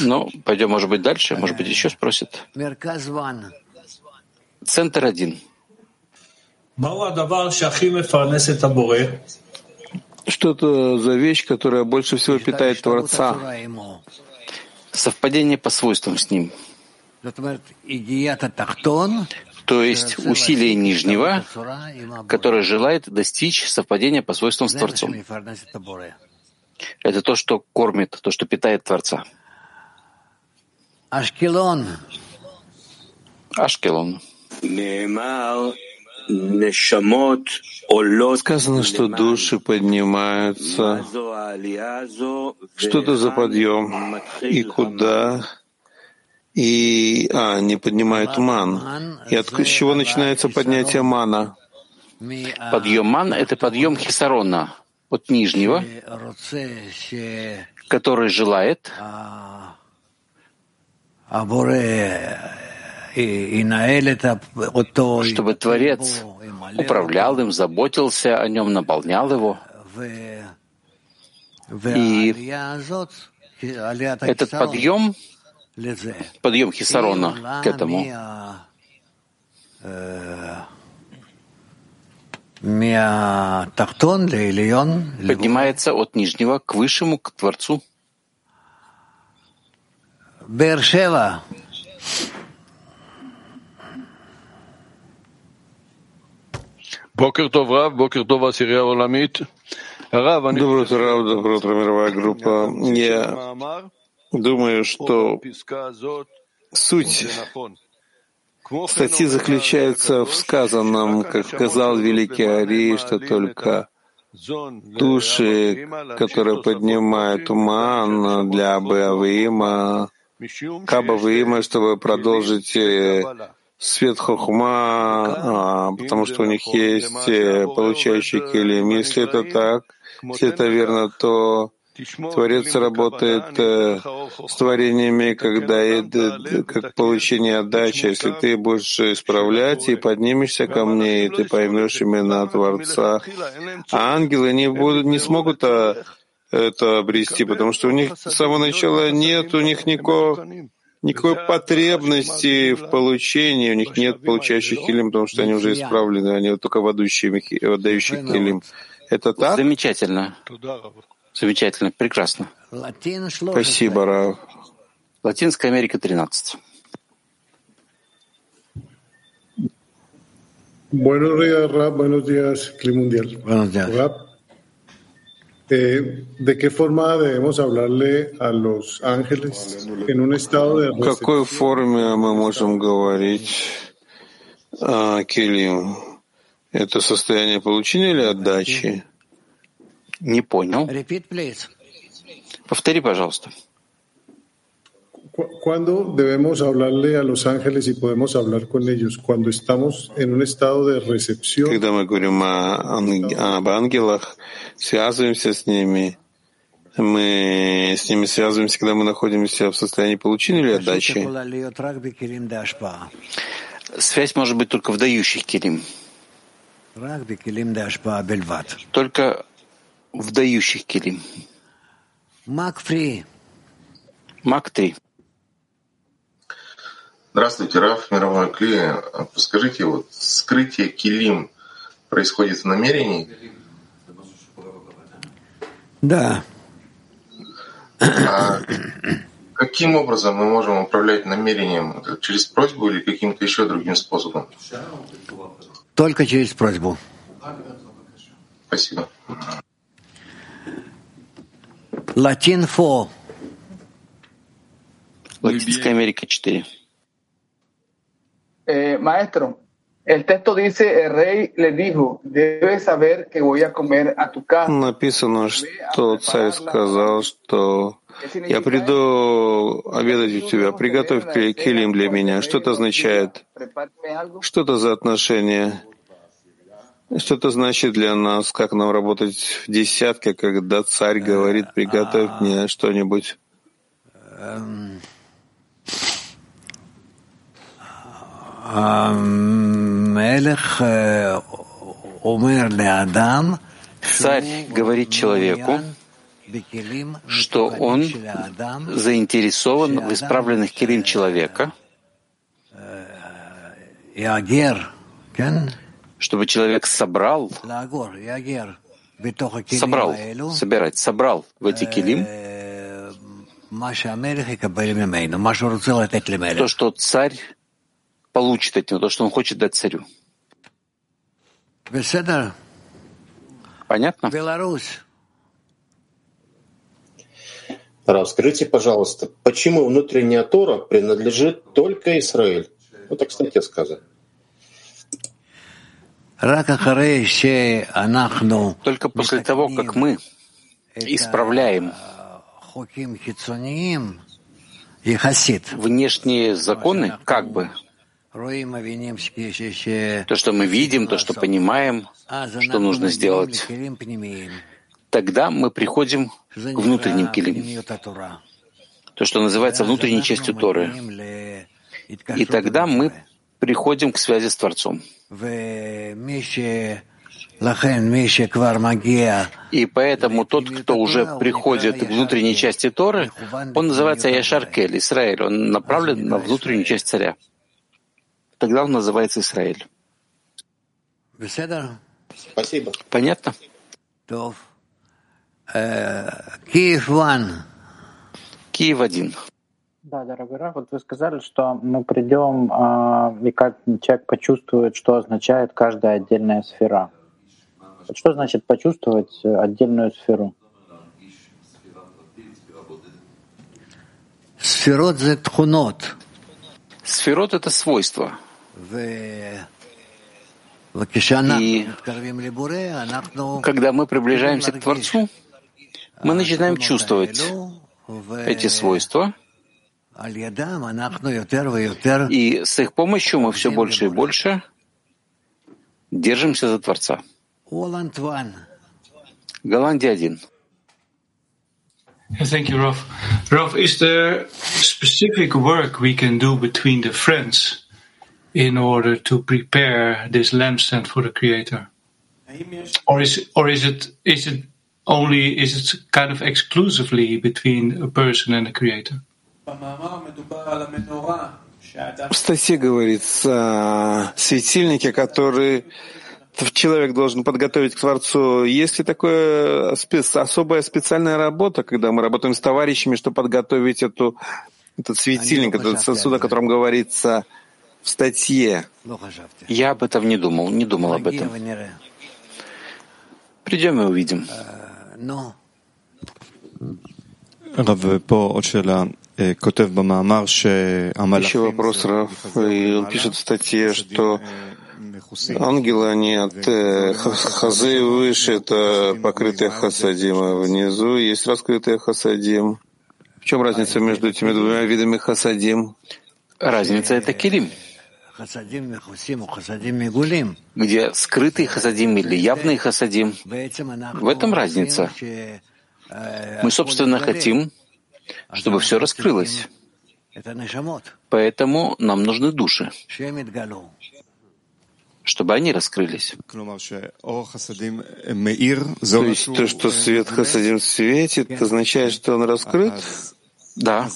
Ну, пойдем, может быть, дальше, может быть, еще спросят. Центр один. Что это за вещь, которая больше всего питает Творца? Совпадение по свойствам с ним. То есть усилие нижнего, которое желает достичь совпадения по свойствам с Творцом. Это то, что кормит, то, что питает Творца. Ашкелон. Ашкелон. Сказано, что души поднимаются. Что это за подъем? И куда? И, а, не поднимают ман. И от с чего начинается поднятие мана? Подъем ман — это подъем хисарона от нижнего, который желает, чтобы Творец управлял им, заботился о нем, наполнял его. И этот подъем, подъем Хисарона к этому, поднимается от нижнего к высшему, к Творцу. Бершева. Бокер Тов Рав, Бокер Тов Асирия Оламит. Доброе утро, Рав, доброе утро, мировая группа. Я думаю, что суть Статьи заключаются в сказанном, как сказал великий Ари, что только души, которые поднимают уман для Абавима, Кабавима, чтобы продолжить э, свет хохма, а, потому что у них есть э, получающий килим. Если это так, если это верно, то Творец работает э, с творениями, когда это как получение отдачи. Если ты будешь исправлять и поднимешься ко мне, и ты поймешь именно Творца. А ангелы не, будут, не смогут а, это обрести, потому что у них с самого начала нет у них никакого никакой потребности в получении, у них нет получающих килим, потому что они уже исправлены, они только водающие, водающие килим. Это так? Замечательно. Замечательно, прекрасно. Спасибо, Рав. Латинская Америка 13. Buenos días, Rab. Buenos días, Clima Mundial. Buenos días. Rab, eh, ¿de qué forma debemos hablarle a los ángeles en un estado de В какой форме мы можем говорить о Килим? Это состояние получения или отдачи? Не понял. Повтори, пожалуйста. ¿Cuándo debemos hablarle a los ángeles y podemos hablar con ellos? Cuando estamos en un estado de recepción. Когда мы говорим о, об ангелах, связываемся с ними, мы с ними связываемся, когда мы находимся в состоянии получения или отдачи. Связь может быть только в дающих килим. Только в дающих килим. Мак 3. Мак 3. Здравствуйте, Раф, мировой Кли. Подскажите, вот скрытие килим происходит в намерении? Да. А каким образом мы можем управлять намерением? Через просьбу или каким-то еще другим способом? Только через просьбу. Спасибо. Латин 4. Латинская Америка 4. Eh, maestro, el texto dice, el rey le dijo, debes saber que voy a comer a tu casa. Написано, что царь сказал, что я приду обедать у тебя, приготовь килим для меня. Что это означает? Что это за отношение? Что это значит для нас, как нам работать в десятке, когда царь говорит, приготовь мне что-нибудь? Царь говорит человеку, что он заинтересован в исправленных килим человека, чтобы человек собрал, собрал, собирать, собрал в эти килим то, что царь получит от него, то, что он хочет дать царю. Понятно? Расскажите, пожалуйста, почему внутренняя Тора принадлежит только Израиль? Ну, так, кстати, сказано. Только после того, как мы исправляем внешние законы, как бы, то, что мы видим, то, что понимаем, что нужно сделать, тогда мы приходим к внутренним килим, то, что называется внутренней частью Торы. И тогда мы приходим к связи с Творцом. И поэтому тот, кто уже приходит к внутренней части Торы, он называется Яшаркель, Израиль. Он направлен на внутреннюю часть царя. Тогда он называется Израиль. Спасибо. Понятно? Киев один. Киев один. Да, дорогой Раф, вот вы сказали, что мы придем, и как человек почувствует, что означает каждая отдельная сфера. Что значит почувствовать отдельную сферу? Сферот — это тхунот. Сферот — это свойство. И когда мы приближаемся к Творцу, мы начинаем чувствовать эти свойства, и с их помощью мы все больше и больше держимся за Творца. Голландия один. Thank you, Rolf. Rolf, is there specific work we can do between the friends in order to prepare this lampstand for the Creator? Or is or is it is it only is it kind of exclusively between a person and a Creator? В статье говорится о светильнике, который человек должен подготовить к Творцу. Есть ли такая спец, особая специальная работа, когда мы работаем с товарищами, чтобы подготовить эту, этот светильник, этот сосуд, о котором говорится в статье? Я об этом не думал, не думал об этом. Придем и увидим. Еще вопрос, Раф. Он пишет в статье, что ангелы, они от э, хазы выше, это покрытые хасадим, а внизу есть раскрытые хасадим. В чем разница между этими двумя видами хасадим? Разница — это килим где скрытый хасадим или явный хасадим. В этом разница. Мы, собственно, хотим, чтобы все раскрылось. Поэтому нам нужны души, чтобы они раскрылись. То есть то, что свет хасадим светит, означает, что он раскрыт? Да.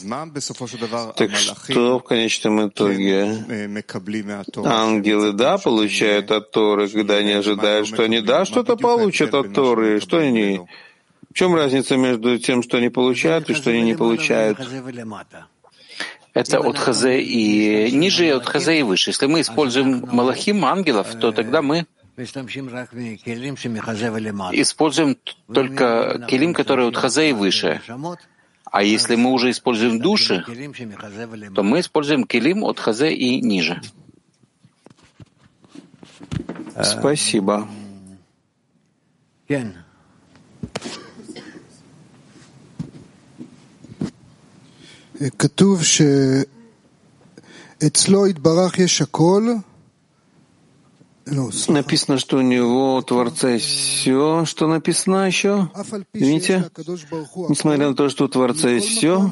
Так что в конечном итоге ангелы, да, получают от Торы, когда они ожидают, что они, да, что-то получат от Торы, что они... В чем разница между тем, что они получают, и что они не получают? Это от Хазе и ниже, и от Хазе и выше. Если мы используем Малахим, ангелов, то тогда мы используем только келим, которые от Хазе и выше. А если мы уже используем души, то мы используем келим от хазе и ниже. Спасибо. כתוב שאצלו יתברך יש הכל, Написано, что у него, у Творца, есть все, что написано еще. Видите? Несмотря на то, что у Творца есть все,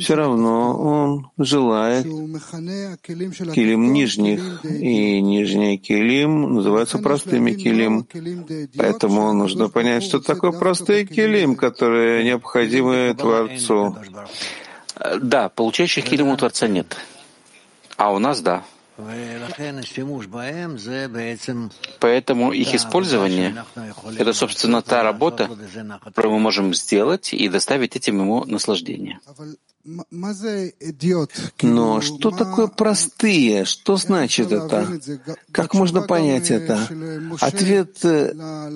все равно он желает килим нижних. И нижний килим называются простыми килим. Поэтому нужно понять, что такое простые килим, которые необходимы Творцу. Да, получающих килим у Творца нет. А у нас да. Поэтому их использование — это, собственно, та работа, которую мы можем сделать и доставить этим ему наслаждение. Но что такое простые? Что значит это? Как можно понять это? Ответ э,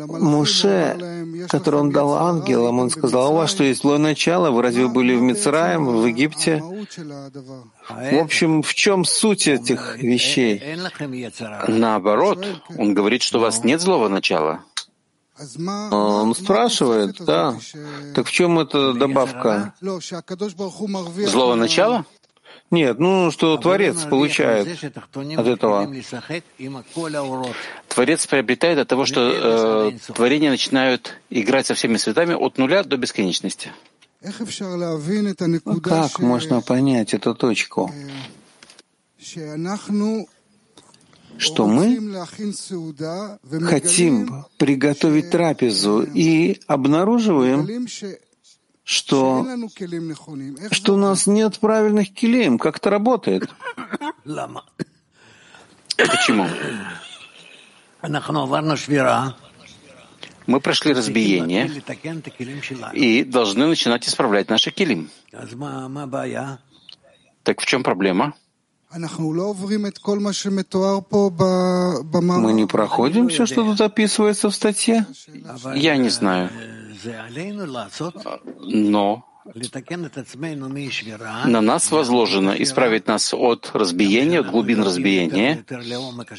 Муше, который он дал ангелам, он сказал, «А у вас что, есть злое начало? Вы разве были в Мицраем, в Египте? В общем, в чем суть этих вещей? Наоборот, он говорит, что у вас нет злого начала. Он спрашивает, да. Так в чем эта добавка? Злого начала? Нет, ну что Творец получает от этого? Творец приобретает от того, что э, творения начинают играть со всеми цветами от нуля до бесконечности. Ну, как можно понять эту точку? Что мы хотим приготовить трапезу и обнаруживаем, что, что у нас нет правильных килим. Как это работает? Почему? Мы прошли разбиение и должны начинать исправлять наши килим. Так в чем проблема? Мы не проходим все, что тут описывается в статье? Я не знаю. Но На нас возложено исправить нас от разбиения, от глубин разбиения.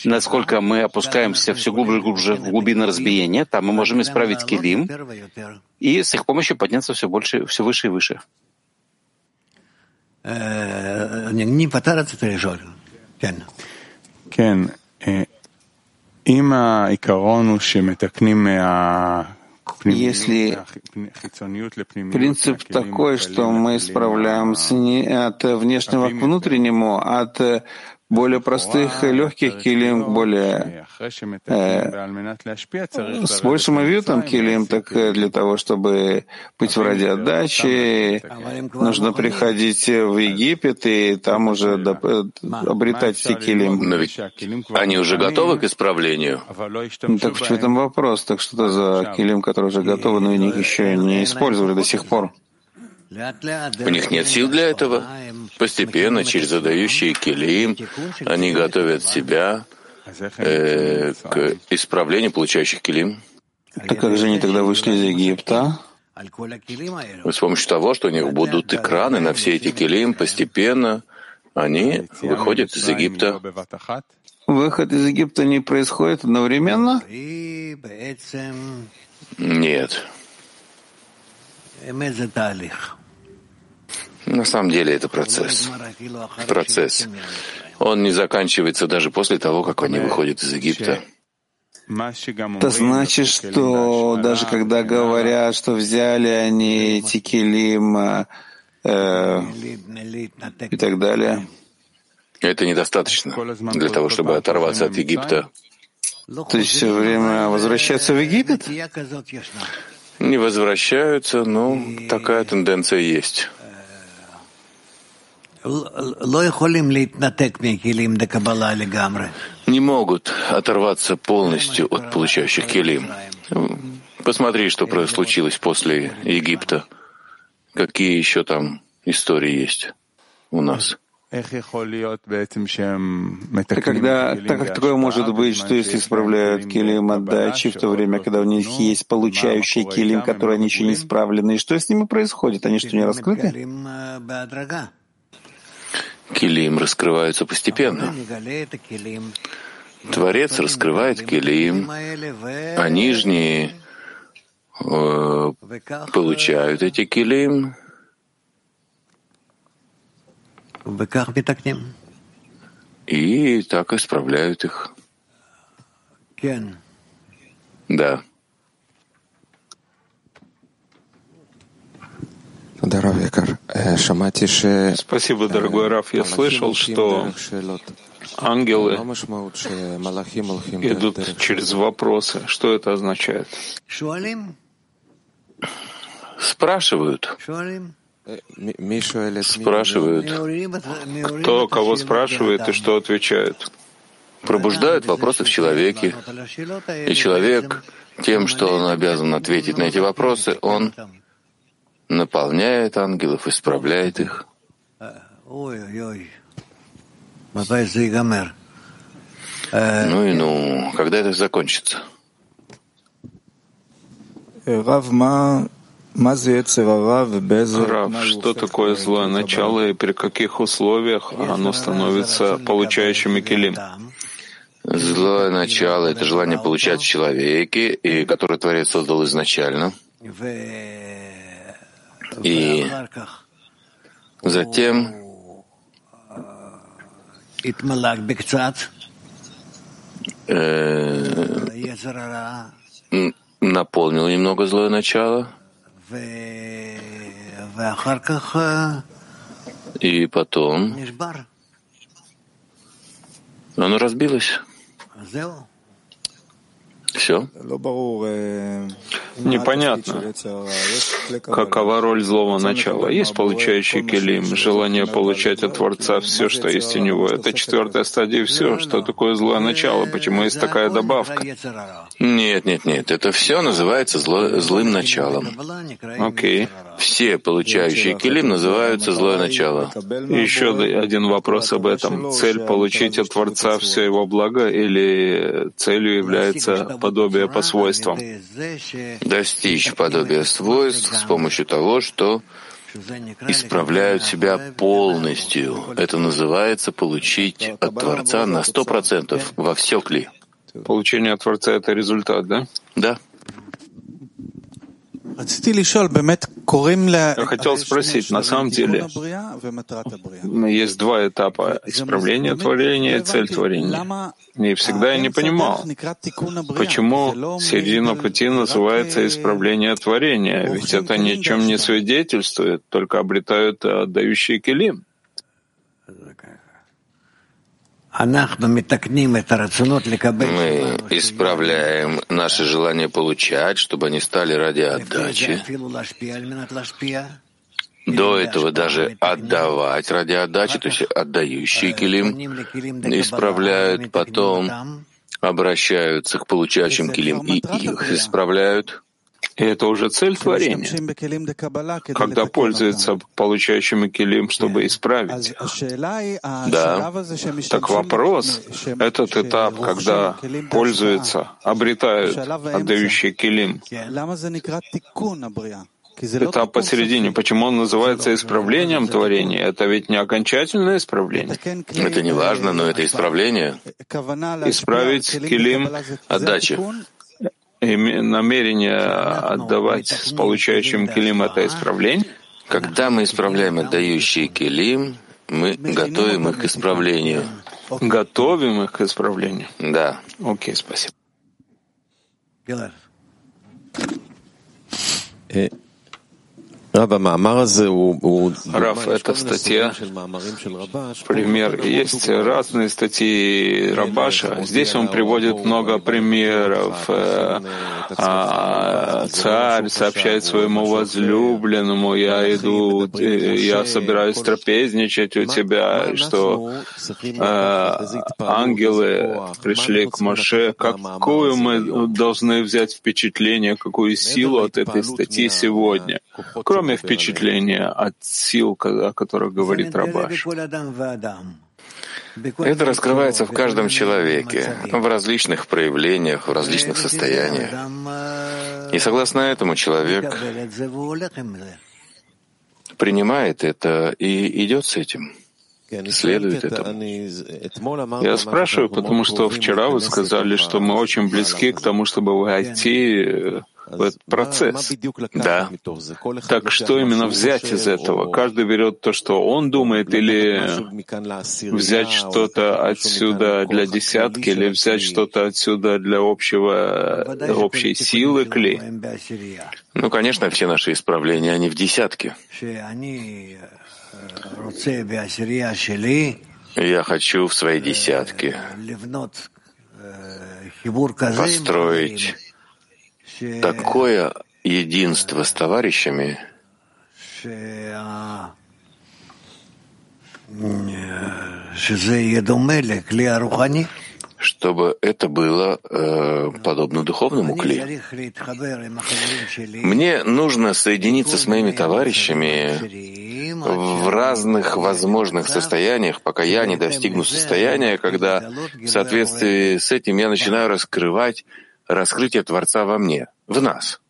Насколько мы опускаемся все глубже и глубже в глубины разбиения, там мы можем исправить килим и с их помощью подняться все больше, все выше и выше. Не כן, אם העיקרון הוא שמתקנים מה... Если принцип такой, что мы исправляемся не от внешнего к внутреннему, от более простых и легких килим более э, с большим авиутом килим, так для того, чтобы быть в радиоотдаче, нужно приходить в Египет и там уже обретать все килим. Но ведь они уже готовы к исправлению. Ну, так в чем вопрос? Так что это за килим, которые уже готовы, но их еще не использовали до сих пор? У них нет сил для этого. Постепенно, через задающие килим, они готовят себя э, к исправлению получающих килим. Так как же они тогда вышли из Египта? С помощью того, что у них будут экраны на все эти килим, постепенно они выходят из Египта. Выход из Египта не происходит одновременно? Нет. На самом деле это процесс. Процесс. Он не заканчивается даже после того, как они выходят из Египта. Это значит, что даже когда говорят, что взяли они Тикелим э, и так далее, это недостаточно для того, чтобы оторваться от Египта. То есть все время возвращаться в Египет? Не возвращаются, но такая тенденция есть. Не могут оторваться полностью от получающих келим. Посмотри, что случилось после Египта. Какие еще там истории есть у нас. Когда, так как такое может быть, что если исправляют килим отдачи, в то время, когда у них есть получающие килим, которые они еще не исправлены, и что с ними происходит? Они что, не раскрыты? Килим раскрываются постепенно. Творец раскрывает килим, а нижние э, получают эти килим, и так исправляют их. Да. Спасибо, дорогой Раф. Я слышал, что ангелы идут через вопросы. Что это означает? Спрашивают. Спрашивают. Кто кого спрашивает и что отвечает? Пробуждают вопросы в человеке. И человек тем, что он обязан ответить на эти вопросы, он наполняет ангелов, исправляет их. Ну и ну, когда это закончится? Рав, что такое злое начало и при каких условиях оно становится получающим келим? Злое начало — это желание получать в человеке, и которое Творец создал изначально. И затем э, наполнил немного злое начало — и потом оно разбилось. Все. Непонятно, какова роль злого начала. Есть получающий келим, желание получать от Творца все, что есть у него. Это четвертая стадия все. Что такое злое начало? Почему есть такая добавка? Нет, нет, нет. Это все называется зло, злым началом. Окей. Okay. Все получающие келим называются злое начало. Еще один вопрос об этом. Цель получить от Творца все его благо или целью является подобие по свойствам. Достичь подобия свойств с помощью того, что исправляют себя полностью. Это называется получить от Творца на сто процентов во все кли. Получение от Творца — это результат, да? Да. Я хотел спросить, на самом деле, есть два этапа — исправление творения и цель творения. И всегда я не понимал, почему середина пути называется исправление творения, ведь это ни о чем не свидетельствует, только обретают отдающие килим. Мы исправляем наши желания получать, чтобы они стали ради отдачи. До этого даже отдавать ради отдачи, то есть отдающие килим, исправляют, потом обращаются к получающим килим и их исправляют. И это уже цель творения, когда пользуется получающим килим, чтобы исправить. Да. Так вопрос, этот этап, когда пользуются, обретают отдающие килим, этап посередине. Почему он называется исправлением творения? Это ведь не окончательное исправление. Это не важно, но это исправление. Исправить килим отдачи намерение отдавать с получающим килим это исправление? Когда мы исправляем отдающие килим, мы готовим их к исправлению. Готовим их к исправлению? Да. Окей, спасибо. Раф, эта статья, пример. Есть разные статьи Рабаша. Здесь он приводит много примеров. Э, а, царь сообщает своему возлюбленному, я иду, э, я собираюсь трапезничать у тебя, что э, ангелы пришли к Маше. Какую мы должны взять впечатление, какую силу от этой статьи сегодня? Кроме кроме впечатления от сил, о которых говорит Рабаш. Это раскрывается в каждом человеке, в различных проявлениях, в различных состояниях. И согласно этому человек принимает это и идет с этим следует этому. Я спрашиваю, потому что вчера вы сказали, что мы очень близки к тому, чтобы войти этот процесс. Да. Так что именно взять из этого? Каждый берет то, что он думает, или взять что-то отсюда для десятки, или взять что-то отсюда для общего, общей силы кли? Ну, конечно, все наши исправления, они в десятке. Я хочу в своей десятке построить такое единство с товарищами, чтобы это было э, подобно духовному кли. Мне нужно соединиться с моими товарищами в разных возможных состояниях, пока я не достигну состояния, когда в соответствии с этим я начинаю раскрывать раскрытие Творца во мне, в нас.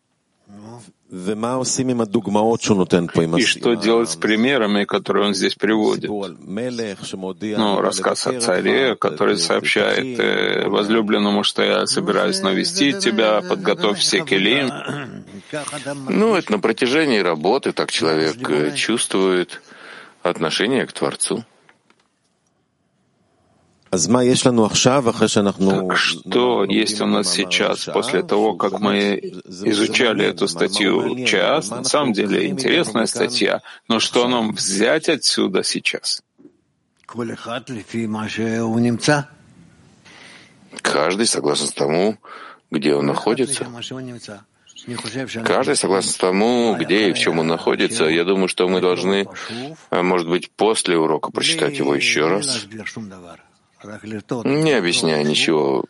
И что делать с примерами, которые он здесь приводит? Ну, рассказ о царе, который сообщает э, возлюбленному, что я собираюсь навестить тебя, подготовь все келим. Ну, это на протяжении работы так человек э, чувствует отношение к Творцу. Так что есть у нас сейчас, после того, как мы изучали эту статью час? На самом деле интересная статья, но что нам взять отсюда сейчас? Каждый согласно тому, где он находится. Каждый согласно тому, где и в чем он находится. Я думаю, что мы должны, а, может быть, после урока прочитать его еще раз. Не объясняя ничего,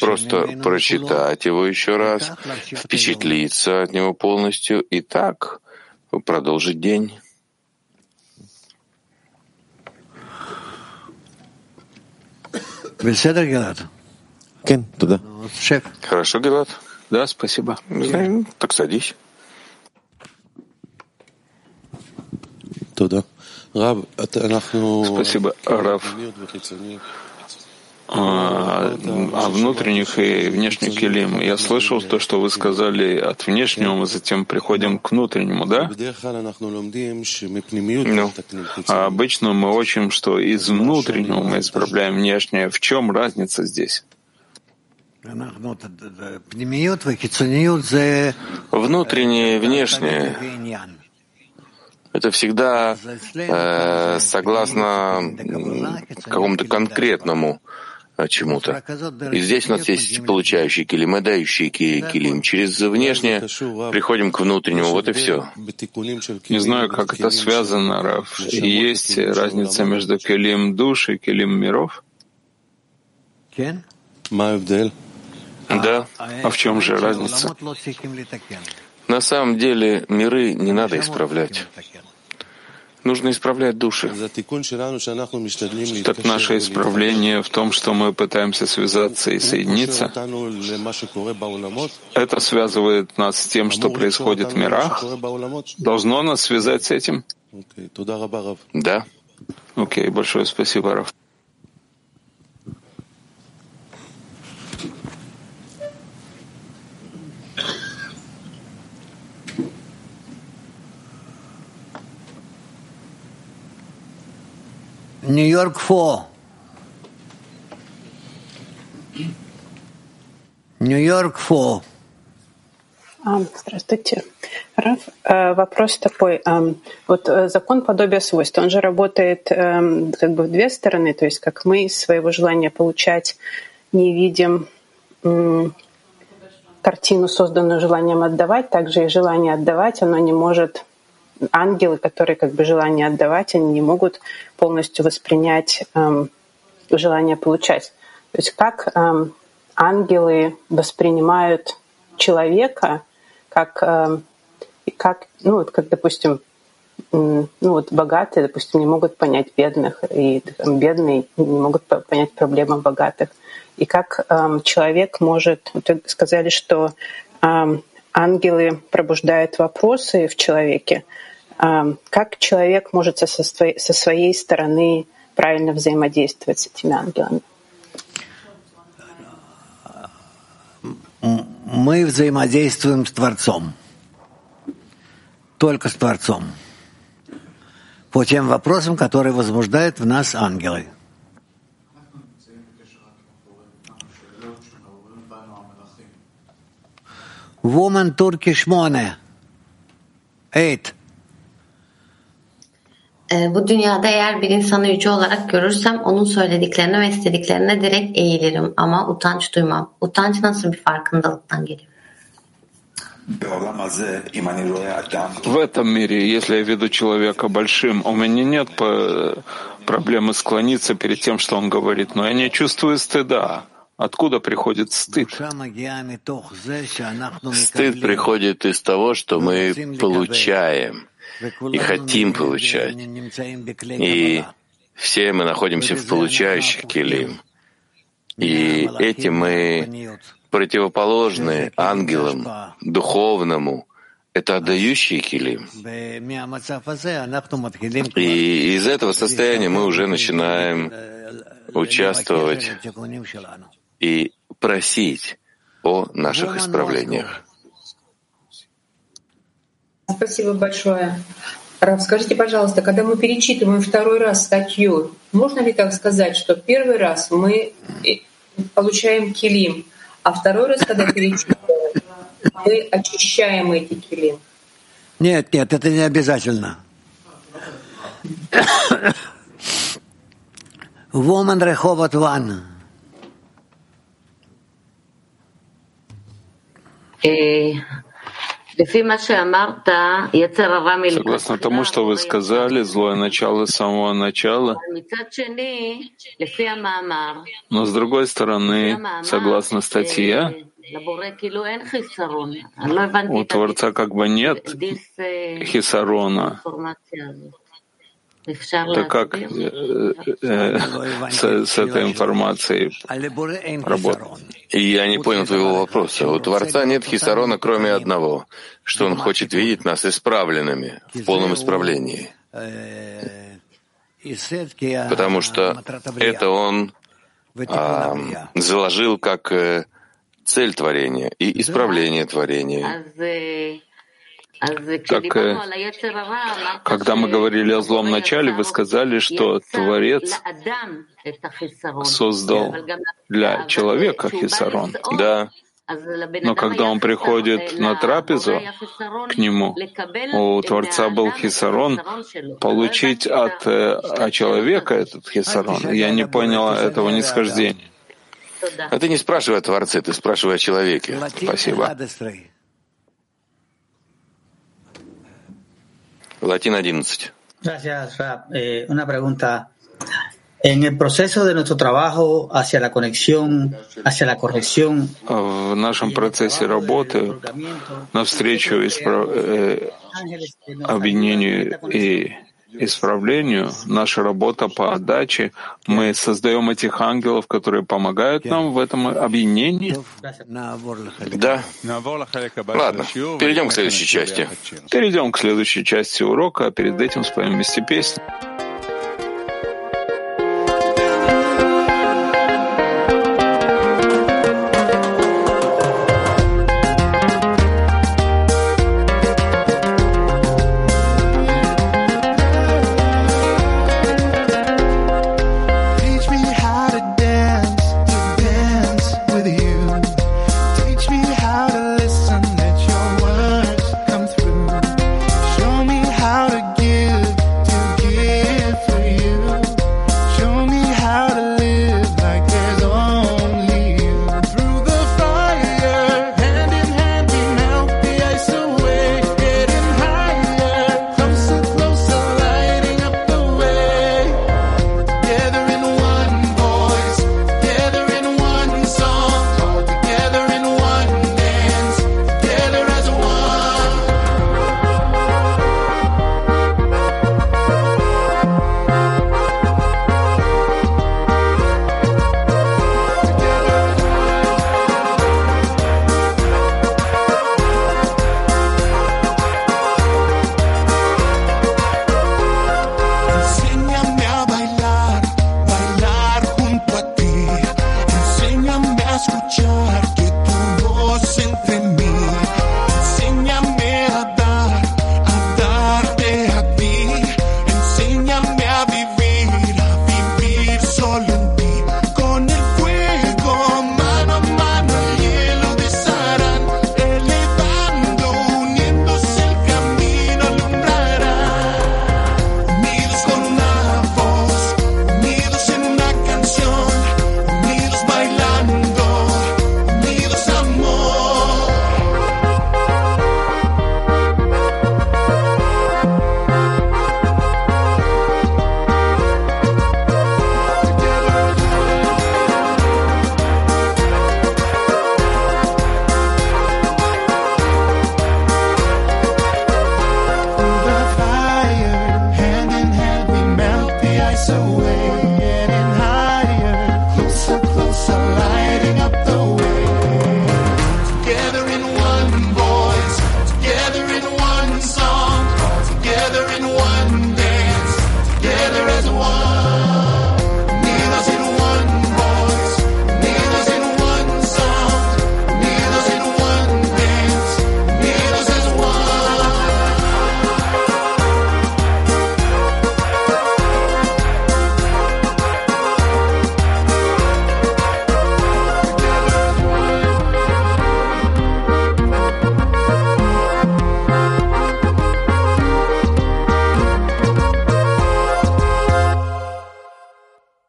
просто прочитать его еще раз, впечатлиться от него полностью и так продолжить день. Хорошо, Гелат? Да, спасибо. Так садись. Спасибо, Раф. А, о внутренних и внешних килим. Я слышал то, что вы сказали от внешнего, мы затем приходим к внутреннему, да? Ну, а обычно мы учим, что из внутреннего мы исправляем внешнее. В чем разница здесь? Внутреннее и внешнее это всегда э, согласно какому-то конкретному чему-то. И здесь у нас есть получающие килим и дающие килим. Через внешнее приходим к внутреннему, вот и все. Не знаю, как это связано, Раф. Есть разница между килим душ и килим миров? Да. А в чем же разница? На самом деле миры не надо исправлять. Нужно исправлять души. Так наше исправление в том, что мы пытаемся связаться и соединиться. Это связывает нас с тем, что происходит в мирах. Должно нас связать с этим? Да. Окей, большое спасибо, Раф. Нью-Йорк Фо. Нью-Йорк Фо. Здравствуйте. Раф, э, вопрос такой. Вот э, закон подобия свойств, он же работает эм, как бы в две стороны, то есть как мы своего желания получать не видим картину, созданную желанием отдавать, также и желание отдавать, оно не может ангелы, которые как бы желание отдавать, они не могут полностью воспринять эм, желание получать. То есть как эм, ангелы воспринимают человека, как, эм, как, ну, вот, как, допустим, ну, вот богатые, допустим, не могут понять бедных, и там, бедные не могут понять проблемы богатых. И как эм, человек может, вот вы сказали, что эм, ангелы пробуждают вопросы в человеке, как человек может со своей, со своей стороны правильно взаимодействовать с этими ангелами? Мы взаимодействуем с Творцом. Только с Творцом. По тем вопросам, которые возбуждают в нас ангелы. Woman Turkish Mone. Eight. Bu dünyada eğer bir insanı yüce olarak görürsem onun söylediklerine ve istediklerine direkt eğilirim ama utanç duymam. Utanç nasıl bir farkındalıktan geliyor? В этом мире, если я веду человека большим, у меня нет проблемы склониться перед тем, что он говорит, но я не чувствую стыда. Откуда приходит стыд? Стыд приходит из того, что мы получаем и хотим получать. И все мы находимся в получающих килим. И этим мы противоположны ангелам, духовному, это отдающие килим. И из этого состояния мы уже начинаем участвовать и просить о наших исправлениях. Спасибо большое. Раф, скажите, пожалуйста, когда мы перечитываем второй раз статью, можно ли так сказать, что первый раз мы получаем килим, а второй раз, когда перечитываем, мы очищаем эти килим? Нет, нет, это не обязательно. Woman Rehovot One. Согласно тому, что вы сказали, злое начало с самого начала. Но с другой стороны, согласно статье, у Творца как бы нет хисарона. Так как э, э, с, с этой информацией работать? И я не понял твоего вопроса. У Творца нет хисарона, кроме одного, что Он хочет видеть нас исправленными, в полном исправлении. потому что это он а, заложил как э, цель творения и исправление творения. Как, э, когда мы говорили о злом начале, вы сказали, что Творец создал для человека хисарон. Да, но когда он приходит на трапезу к нему, у Творца был хисарон, получить от, э, от человека этот хисарон. Я не понял этого нисхождения. Это не спрашивай о Творце, ты спрашивай о человеке. Спасибо. Латин 11. Gracias, Rab. Eh, una pregunta. En el proceso de nuestro trabajo hacia la conexión, hacia la corrección. В нашем процессе работы навстречу исправ... э, объединению и исправлению, наша работа по отдаче, мы создаем этих ангелов, которые помогают нам в этом объединении? Да. Ладно, перейдем к следующей части. Перейдем к следующей части урока, а перед этим споем вместе песню.